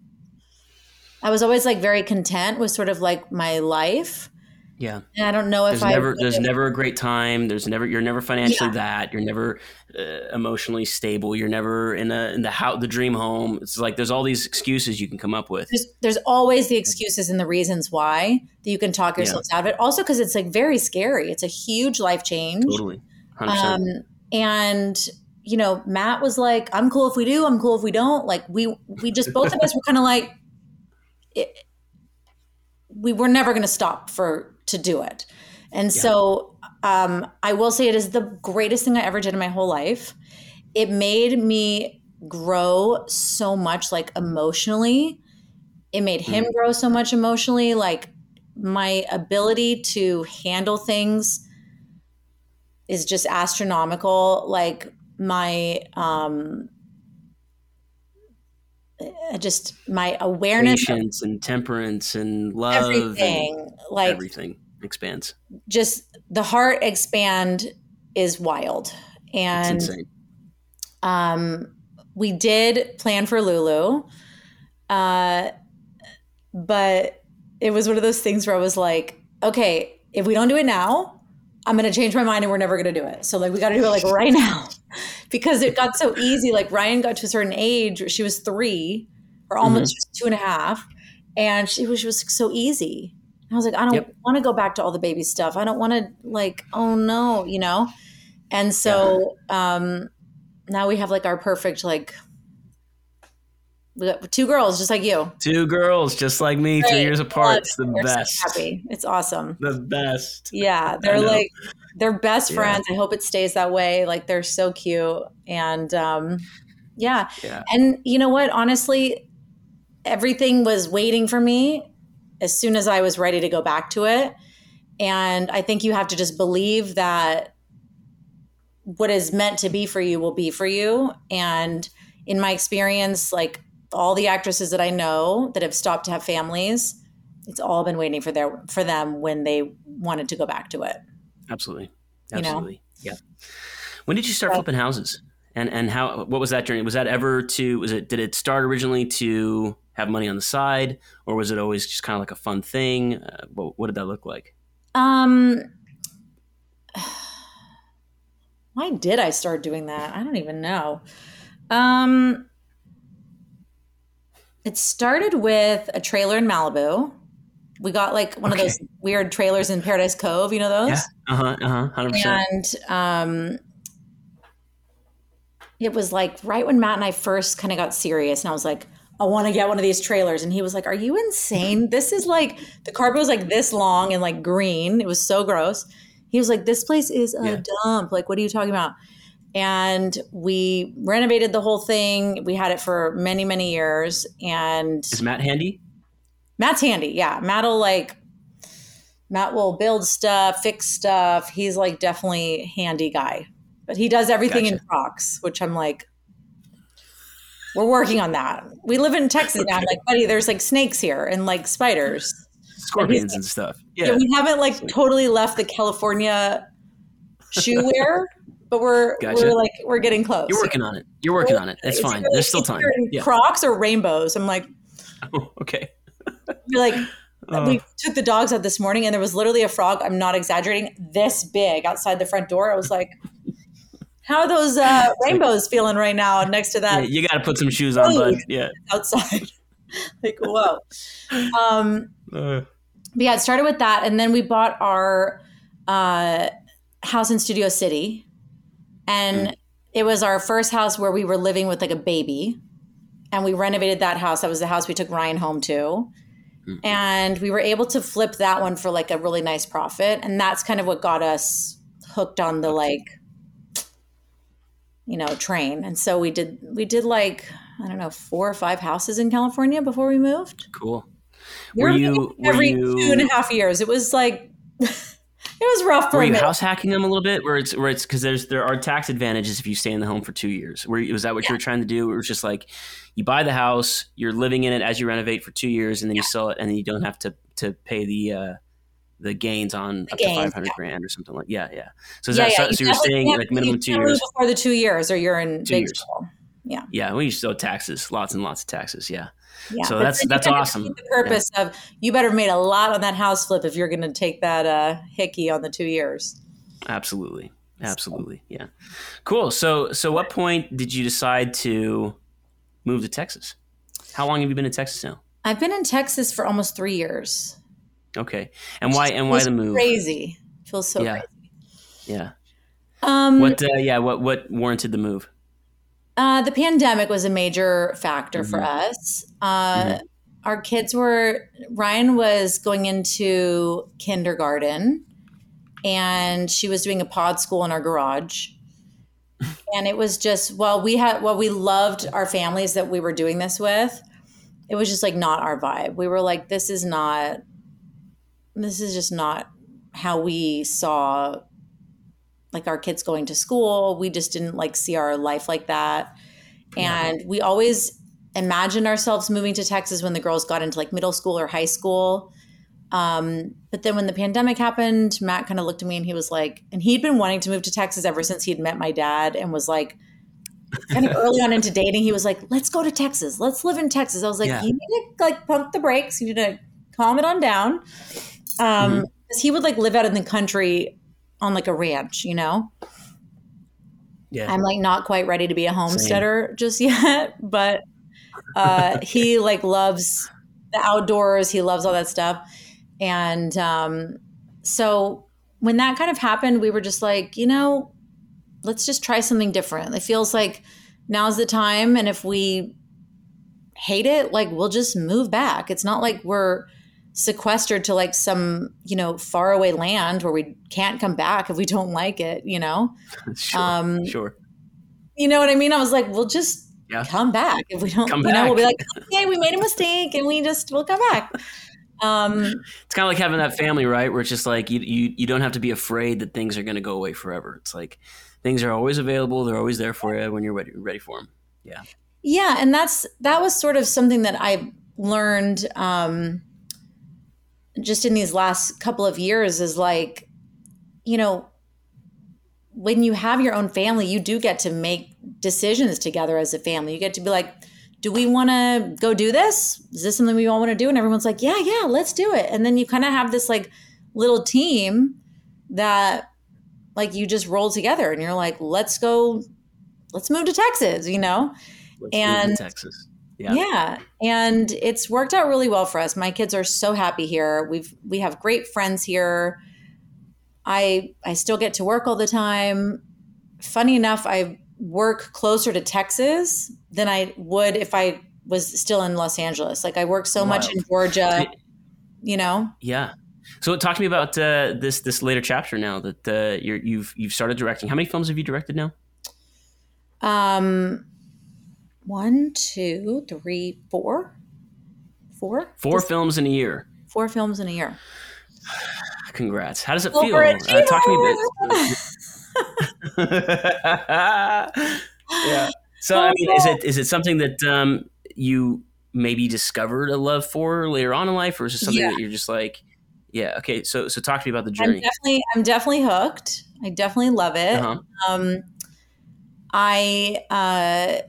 I was always like very content with sort of like my life, yeah. And I don't know if there's I never there's never a great time. There's never you're never financially yeah. that. You're never uh, emotionally stable. You're never in a in the how the dream home. It's like there's all these excuses you can come up with. There's, there's always the excuses and the reasons why that you can talk yourself yeah. out of it. Also because it's like very scary. It's a huge life change. Totally. 100%. Um, and you know, Matt was like, "I'm cool if we do. I'm cool if we don't." Like we we just both of us were kind of like. It, we were never going to stop for to do it. And yeah. so um, I will say it is the greatest thing I ever did in my whole life. It made me grow so much, like emotionally, it made him mm. grow so much emotionally. Like my ability to handle things is just astronomical. Like my um just my awareness patience and temperance and love everything and like everything expands. just the heart expand is wild. And um we did plan for lulu uh but it was one of those things where i was like okay if we don't do it now i'm going to change my mind and we're never going to do it. So like we got to do it like right now (laughs) because it got so easy. Like Ryan got to a certain age, she was three or almost mm-hmm. two and a half, and she was, she was so easy. I was like, I don't yep. want to go back to all the baby stuff. I don't want to like, oh no, you know? And so yeah. um now we have like our perfect like we got two girls just like you. Two girls just like me, right. three years apart. It's the We're best. So happy. It's awesome. The best. Yeah. They're like they're best friends. Yeah. I hope it stays that way. Like they're so cute. And um yeah. yeah. And you know what? Honestly, everything was waiting for me as soon as I was ready to go back to it. And I think you have to just believe that what is meant to be for you will be for you. And in my experience, like all the actresses that I know that have stopped to have families, it's all been waiting for their for them when they wanted to go back to it. Absolutely, absolutely, you know? yeah. When did you start flipping houses? And and how? What was that journey? Was that ever to? Was it? Did it start originally to have money on the side, or was it always just kind of like a fun thing? Uh, what, what did that look like? Um. (sighs) Why did I start doing that? I don't even know. Um, it started with a trailer in Malibu. We got like one okay. of those weird trailers in Paradise Cove, you know those? Yeah. Uh huh. Uh huh. And um, it was like right when Matt and I first kind of got serious, and I was like, I want to get one of these trailers, and he was like, Are you insane? This is like the carpet was like this long and like green. It was so gross. He was like, This place is a yeah. dump. Like, what are you talking about? And we renovated the whole thing. We had it for many, many years. And is Matt handy? Matt's handy. Yeah. Matt will like, Matt will build stuff, fix stuff. He's like definitely handy guy, but he does everything gotcha. in Crocs, which I'm like, we're working on that. We live in Texas now. I'm like, buddy, there's like snakes here and like spiders, scorpions and, and stuff. Yeah. yeah. We haven't like totally left the California shoe wear but we're gotcha. we're like we're getting close. You're working on it. You're working on it. It's, it's fine. Really, There's still time. Yeah. Crocs or rainbows. I'm like, (laughs) oh, okay. you're like, uh, (laughs) we took the dogs out this morning, and there was literally a frog. I'm not exaggerating. This big outside the front door. I was like. How are those uh, (laughs) rainbows feeling right now next to that? Yeah, you got to put some shoes on, bud. Yeah, outside. like whoa. Um, uh. But yeah, it started with that, and then we bought our uh, house in Studio City, and mm. it was our first house where we were living with like a baby. And we renovated that house. That was the house we took Ryan home to. Mm. And we were able to flip that one for like a really nice profit. And that's kind of what got us hooked on the like, you know, train. And so we did, we did like, I don't know, four or five houses in California before we moved. Cool. We were, were you every were you... two and a half years? It was like (laughs) was rough for Were you house hacking them a little bit? Where it's where it's because there's there are tax advantages if you stay in the home for two years. Where was that what yeah. you were trying to do? It was just like you buy the house, you're living in it as you renovate for two years, and then yeah. you sell it, and then you don't have to to pay the uh, the gains on the up gains, to five hundred yeah. grand or something like. Yeah, yeah. So is that so, so you're staying like minimum two years before the two years, or you're in two big years. trouble. Yeah. Yeah, we used to owe taxes, lots and lots of taxes. Yeah. Yeah, so that's that's awesome. The purpose yeah. of you better have made a lot on that house flip if you're going to take that uh, hickey on the two years. Absolutely, absolutely, yeah. Cool. So, so what point did you decide to move to Texas? How long have you been in Texas now? I've been in Texas for almost three years. Okay, and why and why the move? Crazy. Feels so yeah. crazy. Yeah. Um. What? Uh, yeah. What? What warranted the move? Uh, the pandemic was a major factor mm-hmm. for us. Uh, mm-hmm. Our kids were, Ryan was going into kindergarten and she was doing a pod school in our garage. and it was just, well, we had, well, we loved our families that we were doing this with. it was just like not our vibe. We were like, this is not, this is just not how we saw like our kids going to school. We just didn't like see our life like that. And yeah. we always imagined ourselves moving to Texas when the girls got into like middle school or high school. Um, but then when the pandemic happened, Matt kind of looked at me and he was like, and he'd been wanting to move to Texas ever since he'd met my dad and was like, kind of (laughs) early on into dating, he was like, let's go to Texas. Let's live in Texas. I was like, yeah. you need to like pump the brakes. You need to calm it on down. Um, mm-hmm. he would like live out in the country on like a ranch, you know? Yeah. I'm like not quite ready to be a homesteader Same. just (laughs) yet, but uh, he like loves the outdoors. He loves all that stuff. And um, so when that kind of happened, we were just like, you know, let's just try something different. It feels like now's the time. And if we hate it, like we'll just move back. It's not like we're sequestered to like some, you know, faraway land where we can't come back if we don't like it, you know? (laughs) sure. Um, sure. You know what I mean? I was like, we'll just yeah. come back if we don't, come you back. know, we'll be like, okay, we made a mistake and we just, we'll come back. (laughs) Um, it's kind of like having that family, right? Where it's just like you, you, you don't have to be afraid that things are going to go away forever. It's like things are always available; they're always there for you when you're ready, ready for them. Yeah, yeah, and that's that was sort of something that I learned um, just in these last couple of years. Is like, you know, when you have your own family, you do get to make decisions together as a family. You get to be like do we want to go do this? Is this something we all want to do? And everyone's like, yeah, yeah, let's do it. And then you kind of have this like little team that like you just roll together and you're like, let's go, let's move to Texas, you know? Let's and Texas. Yeah. yeah. And it's worked out really well for us. My kids are so happy here. We've we have great friends here. I I still get to work all the time. Funny enough, I work closer to Texas than I would if I was still in Los Angeles. Like I work so Wild. much in Georgia, you know. Yeah. So talk to me about uh, this this later chapter now that uh, you're, you've you've started directing. How many films have you directed now? Um, one, two, three, four, four. Four this, films in a year. Four films in a year. (sighs) Congrats. How does it feel? Uh, talk to me a bit. (laughs) (laughs) yeah. So I mean, is it is it something that um, you maybe discovered a love for later on in life, or is it something yeah. that you're just like, yeah, okay. So so talk to me about the journey. I'm definitely I'm definitely hooked. I definitely love it. Uh-huh. Um, I uh,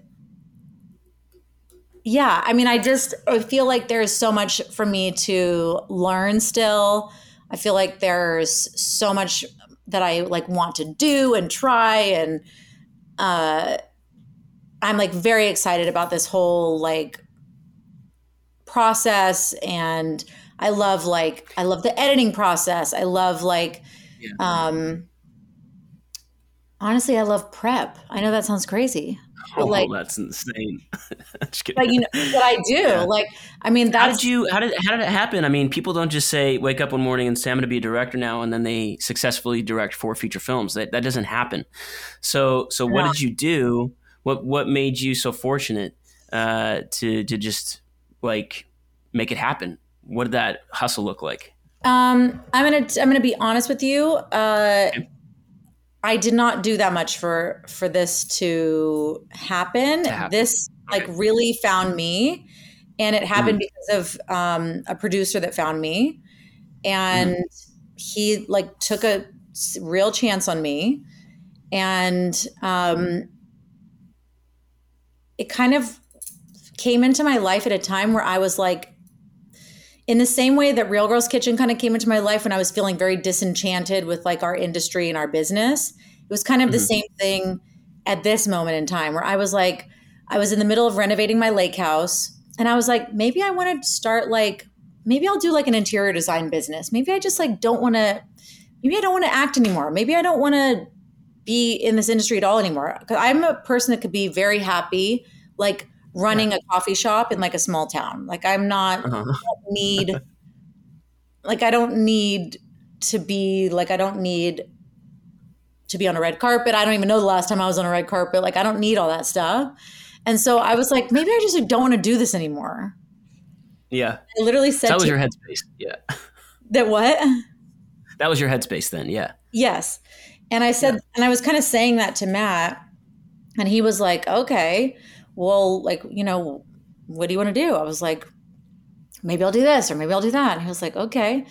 yeah. I mean, I just I feel like there's so much for me to learn still. I feel like there's so much that I like want to do and try and uh I'm like very excited about this whole like process and I love like I love the editing process. I love like yeah. um honestly I love prep. I know that sounds crazy. But oh, like that's insane. (laughs) but you know what I do. (laughs) Yeah. Like I mean that How did you how did how did it happen? I mean, people don't just say wake up one morning and say I'm gonna be a director now and then they successfully direct four feature films. That that doesn't happen. So so yeah. what did you do? What what made you so fortunate uh, to to just like make it happen? What did that hustle look like? Um, I'm gonna I'm gonna be honest with you. Uh, okay. I did not do that much for for this to happen. To happen. This okay. like really found me, and it happened mm. because of um, a producer that found me, and mm. he like took a real chance on me, and um, it kind of came into my life at a time where I was like in the same way that Real Girls Kitchen kind of came into my life when I was feeling very disenchanted with like our industry and our business, it was kind of mm-hmm. the same thing at this moment in time where I was like, I was in the middle of renovating my lake house and I was like, maybe I want to start like, maybe I'll do like an interior design business. Maybe I just like don't want to, maybe I don't want to act anymore. Maybe I don't want to be in this industry at all anymore. Cause I'm a person that could be very happy, like running yeah. a coffee shop in like a small town. Like I'm not uh-huh. (laughs) need like I don't need to be like I don't need to be on a red carpet. I don't even know the last time I was on a red carpet. Like I don't need all that stuff. And so I was like, maybe I just don't want to do this anymore. Yeah. I literally said that was your headspace. Yeah. that what? That was your headspace then. Yeah. Yes. And I said, and I was kind of saying that to Matt, and he was like, okay, well, like, you know, what do you want to do? I was like, maybe I'll do this or maybe I'll do that. And he was like, okay.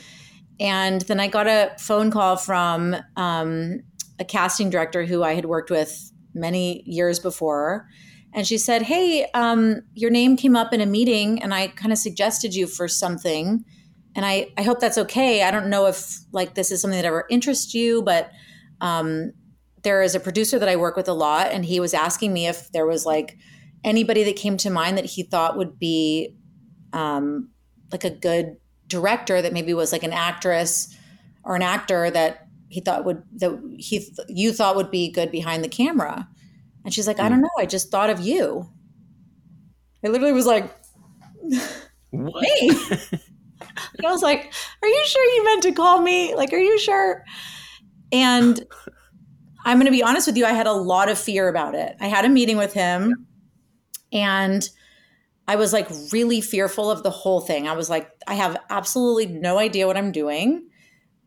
And then I got a phone call from um, a casting director who I had worked with many years before. And she said, Hey, um, your name came up in a meeting and I kind of suggested you for something. And I, I hope that's okay. I don't know if like this is something that ever interests you, but um, there is a producer that I work with a lot, and he was asking me if there was like anybody that came to mind that he thought would be um, like a good director that maybe was like an actress or an actor that he thought would that he th- you thought would be good behind the camera. And she's like, I don't know. I just thought of you. I literally was like, What? me. I was like, Are you sure you meant to call me? Like, are you sure? And I'm going to be honest with you, I had a lot of fear about it. I had a meeting with him and I was like really fearful of the whole thing. I was like, I have absolutely no idea what I'm doing.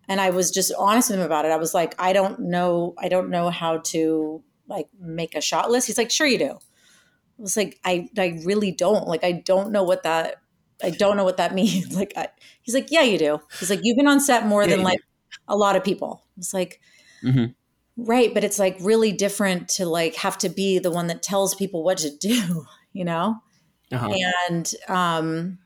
And I was just honest with him about it. I was like, I don't know, I don't know how to like make a shot list. He's like, sure you do. I was like, I, I really don't. Like, I don't know what that I don't know what that (laughs) means. Like, I, he's like, yeah, you do. He's like, you've been on set more Yeah, than like a lot of people. It's like, mm Mhm. Right, but it's like really different to like have to be the one that tells people what to do, (laughs) you know? Uh-huh. And um,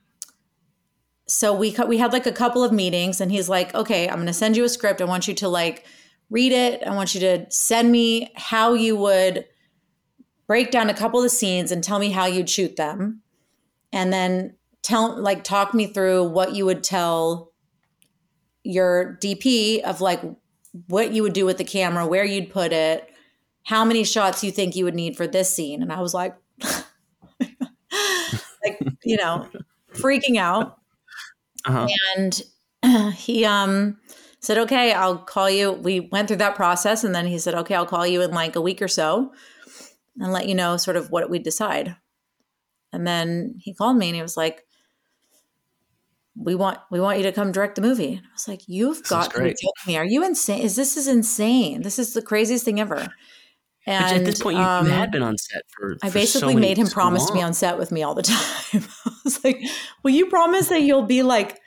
so we we had like a couple of meetings, and he's like, okay, I'm going to send you a script. I want you to like read it. I want you to send me how you would break down a couple of scenes and tell me how you'd shoot them, and then tell like talk me through what you would tell your DP of like what you would do with the camera, where you'd put it, how many shots you think you would need for this scene. And I was like, (laughs) like, you know, freaking out. Uh-huh. And (clears throat) he um said, okay, I'll call you. We went through that process and then he said, okay, I'll call you in like a week or so and let you know sort of what we decide. And then he called me and he was like, we want we want you to come direct the movie. And I was like, you've This got to be me. Are you insane? Is this is insane? This is the craziest thing ever. And at this point, you, um, you had been on set for. I for basically so made him so promise to be on set with me all the (laughs) time. I was like, "Will you promise that you'll be like,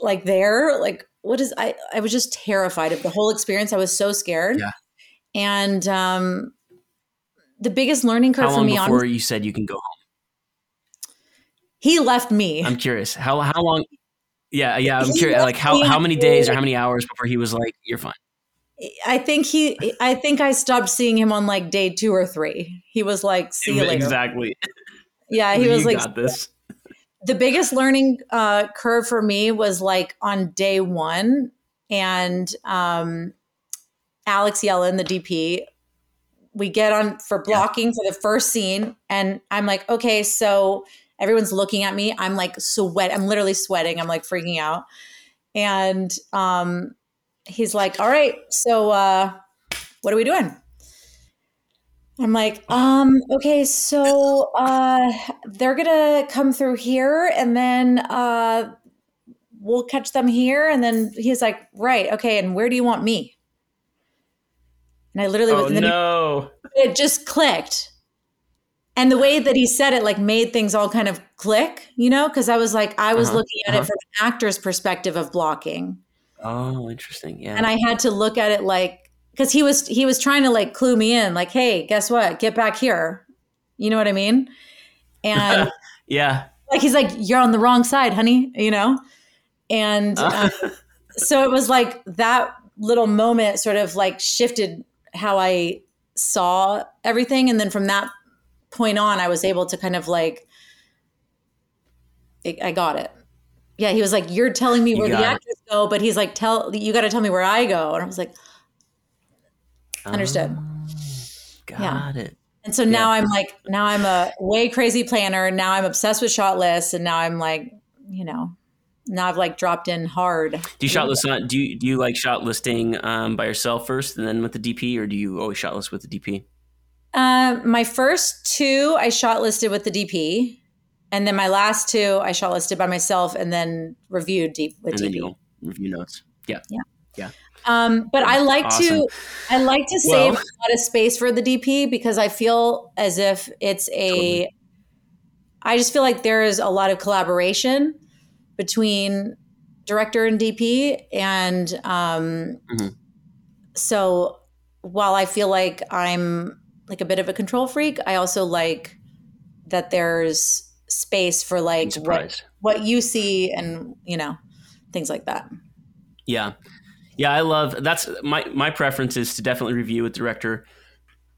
like there? Like, what is?" I I was just terrified of the whole experience. I was so scared. Yeah. And um, the biggest learning curve How for me, before on you said you can go home? He left me. I'm curious. How how long? Yeah, yeah. I'm He curious. Like how how many days or how many hours before he was like, "You're fine." I think he. I think I stopped seeing him on like day two or three. He was like, "See you later." Exactly. Yeah, he (laughs) was you like, got this. the biggest learning uh, curve for me was like on day one and um, alex yellen the dp we get on for blocking for the first scene and i'm like okay so everyone's looking at me i'm like sweat i'm literally sweating i'm like freaking out and um, he's like all right so uh, what are we doing I'm like, um, okay, so uh they're gonna come through here and then uh we'll catch them here. And then he's like, right, okay, and where do you want me? And I literally Oh no! it just clicked. And the way that he said it like made things all kind of click, you know, because I was like, I was Uh-huh, looking at uh-huh. it from an actor's perspective of blocking Oh, interesting. Yeah. and I had to look at it like because he was he was trying to like clue me in, like, hey, guess what? Get back here. You know what I mean? And (laughs) yeah. like he's like, you're on the wrong side, honey. You know? And uh, so it was like that little moment sort of like shifted how I saw everything, and then from that point on, I was able to kind of like, I I got it. Yeah, he was like, "You're telling me You where the got it. actors go," but he's like, "Tell you got to tell me where I go," and I was like, Understood. Got it. And so now I'm like, now I'm a way crazy planner. Now I'm obsessed with shot lists, and now I'm like, you know, now I've like dropped in hard. Do you shot list on? Do you do you like shot listing um, by yourself first and then with the DP, or do you always shot list with the DP? Uh, my first two, I shot listed with the DP, and then my last two I shot listed by myself and then reviewed deep with and DP. then review notes. Yeah. Yeah. Yeah. Um, but I like Awesome. to I like to Well- save a lot of space for the DP because I feel as if it's a I just feel like there is a lot of collaboration between director and DP and um Mhm. so while I feel like I'm like a bit of a control freak, I also like that there's space for like what, what you see and you know things like that. Yeah. Yeah, I love that's my my preference is to definitely review with director.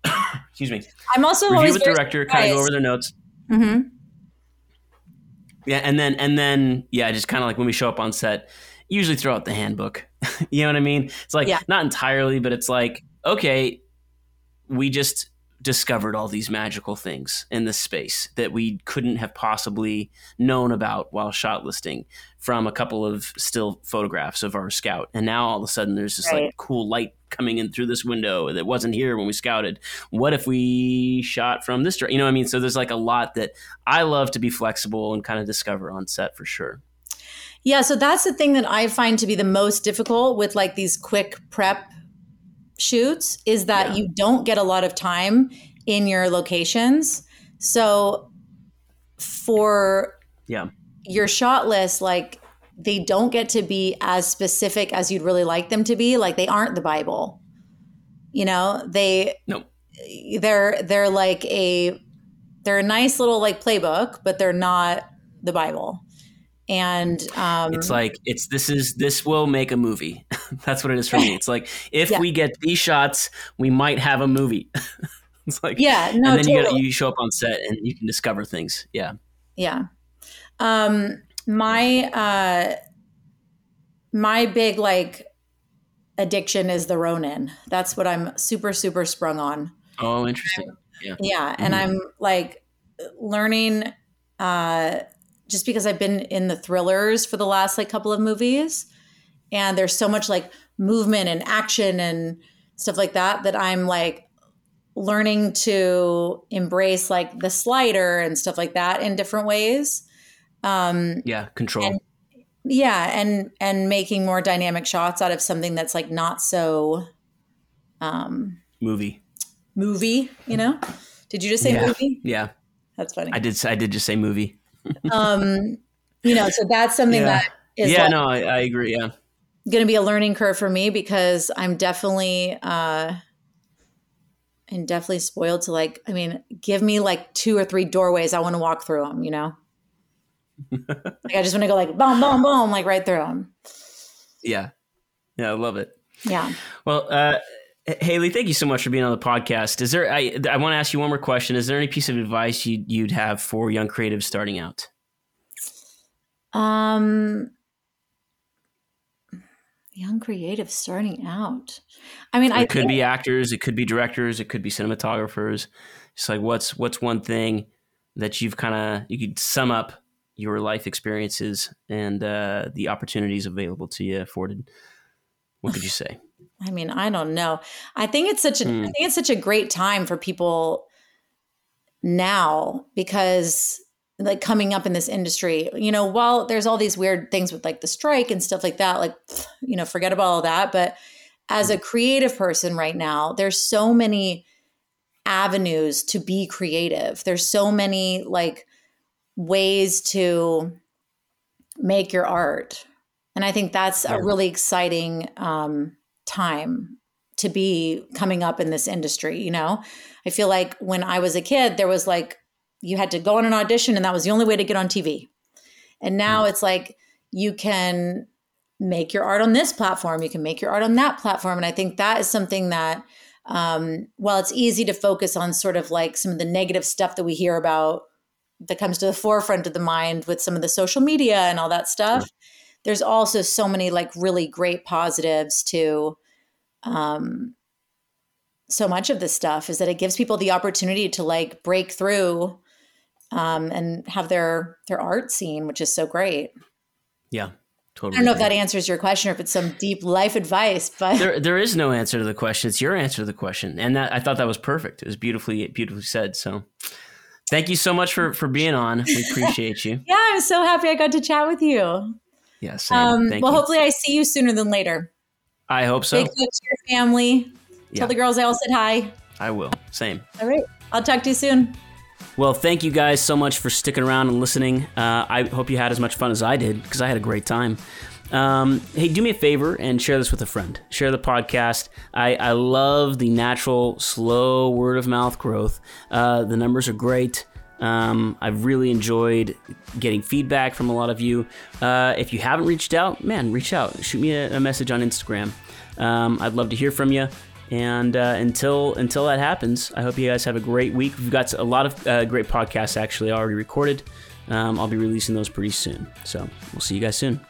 (coughs) Excuse me. I'm also Review with director, kind of go over their notes. Mm-hmm. Yeah, and then and then yeah, just kind of like when we show up on set, usually throw out the handbook. (laughs) you know what I mean? It's like Yeah. not entirely, but it's like okay, we just discovered all these magical things in this space that we couldn't have possibly known about while shot listing from a couple of still photographs of our scout. And now all of a sudden there's this Right. like cool light coming in through this window that wasn't here when we scouted. What if we shot from this? dir- You know what I mean? So there's like a lot that I love to be flexible and kind of discover on set for sure. Yeah, so that's the thing that I find to be the most difficult with like these quick prep shoots is that Yeah. you don't get a lot of time in your locations. So for Yeah. your shot list, like they don't get to be as specific as you'd really like them to be. Like they aren't the Bible. You know, they No. they're they're like a they're a nice little like playbook, but they're not the Bible. And um It's like it's this is this will make a movie. (laughs) That's what it is for me. (laughs) It's like if Yeah. we get these shots, we might have a movie. (laughs) it's like yeah, no, and then you totally. got, you show up on set and you can discover things. Yeah. Yeah. Um my uh my big like addiction is the Ronin. That's what I'm super super sprung on. Oh, interesting. Yeah, yeah and Mhm. I'm like learning uh just because I've been in the thrillers for the last like couple of movies and there's so much like movement and action and stuff like that that I'm like learning to embrace like the slider and stuff like that in different ways. Um Yeah, control. And- yeah, and and making more dynamic shots out of something that's like not so um movie. movie, you know? Did you just say Yeah. movie? Yeah, That's funny. I did. I did just say movie. Um you know, so that's something Yeah. that is yeah, like no, I, I agree. Yeah, going to be a learning curve for me because I'm definitely uh and definitely spoiled to like I mean, give me like two or three doorways I want to walk through them, you know? (laughs) like I just want to go like boom boom boom like right through them. yeah, yeah. I love it. Yeah. Well, uh, Haylie, thank you so much for being on the podcast. Is there? I I want to ask you one more question. Is there any piece of advice you you'd have for young creatives starting out? Um young creatives starting out. I mean, I it could think- be actors, it could be directors, it could be cinematographers. Just like what's what's one thing that you've kind of you could sum up your life experiences and uh, the opportunities available to you afforded. What could you say? I mean, I don't know. I think it's such a Hmm. I think it's such a great time for people now because like coming up in this industry, you know, while there's all these weird things with like the strike and stuff like that, like (sniffs) you know, forget about all that, but as a creative person right now, there's so many avenues to be creative. There's so many like ways to make your art. And I think that's Yeah. a really exciting um, time to be coming up in this industry. You know, I feel like when I was a kid, there was like, you had to go on an audition and that was the only way to get on TV. And now it's like you can make your art on this platform, you can make your art on that platform. And I think that is something that, um, while it's easy to focus on sort of like some of the negative stuff that we hear about that comes to the forefront of the mind with some of the social media and all that stuff, there's also so many like really great positives to um, so much of this stuff is that it gives people the opportunity to like break through um, and have their their art seen, which is so great. Yeah, Totally. I don't know if that answers your question or if it's some deep life advice, but there there is no answer to the question. It's your answer to the question, and that I thought that was perfect. It was beautifully beautifully said. So, Thank you so much for for being on. We appreciate you. (laughs) yeah, I'm so happy I got to chat with you. Yes. Yeah, um, well, you. hopefully, I see you sooner than later. I hope so. Take to your family. Yeah. Tell the girls I all said hi. I will. Same. All right. I'll talk to you soon. Well, thank you guys so much for sticking around and listening. Uh, I hope you had as much fun as I did because I had a great time. Um, hey, do me a favor and share this with a friend. Share the podcast. I, I love the natural, slow word of mouth growth. Uh, the numbers are great. Um, I've really enjoyed getting feedback from a lot of you. Uh, if you haven't reached out, man, reach out. Shoot me a, a message on Instagram. Um, I'd love to hear from you. And uh, until until that happens, I hope you guys have a great week. We've got a lot of uh, great podcasts actually already recorded. Um, I'll be releasing those pretty soon. So we'll see you guys soon.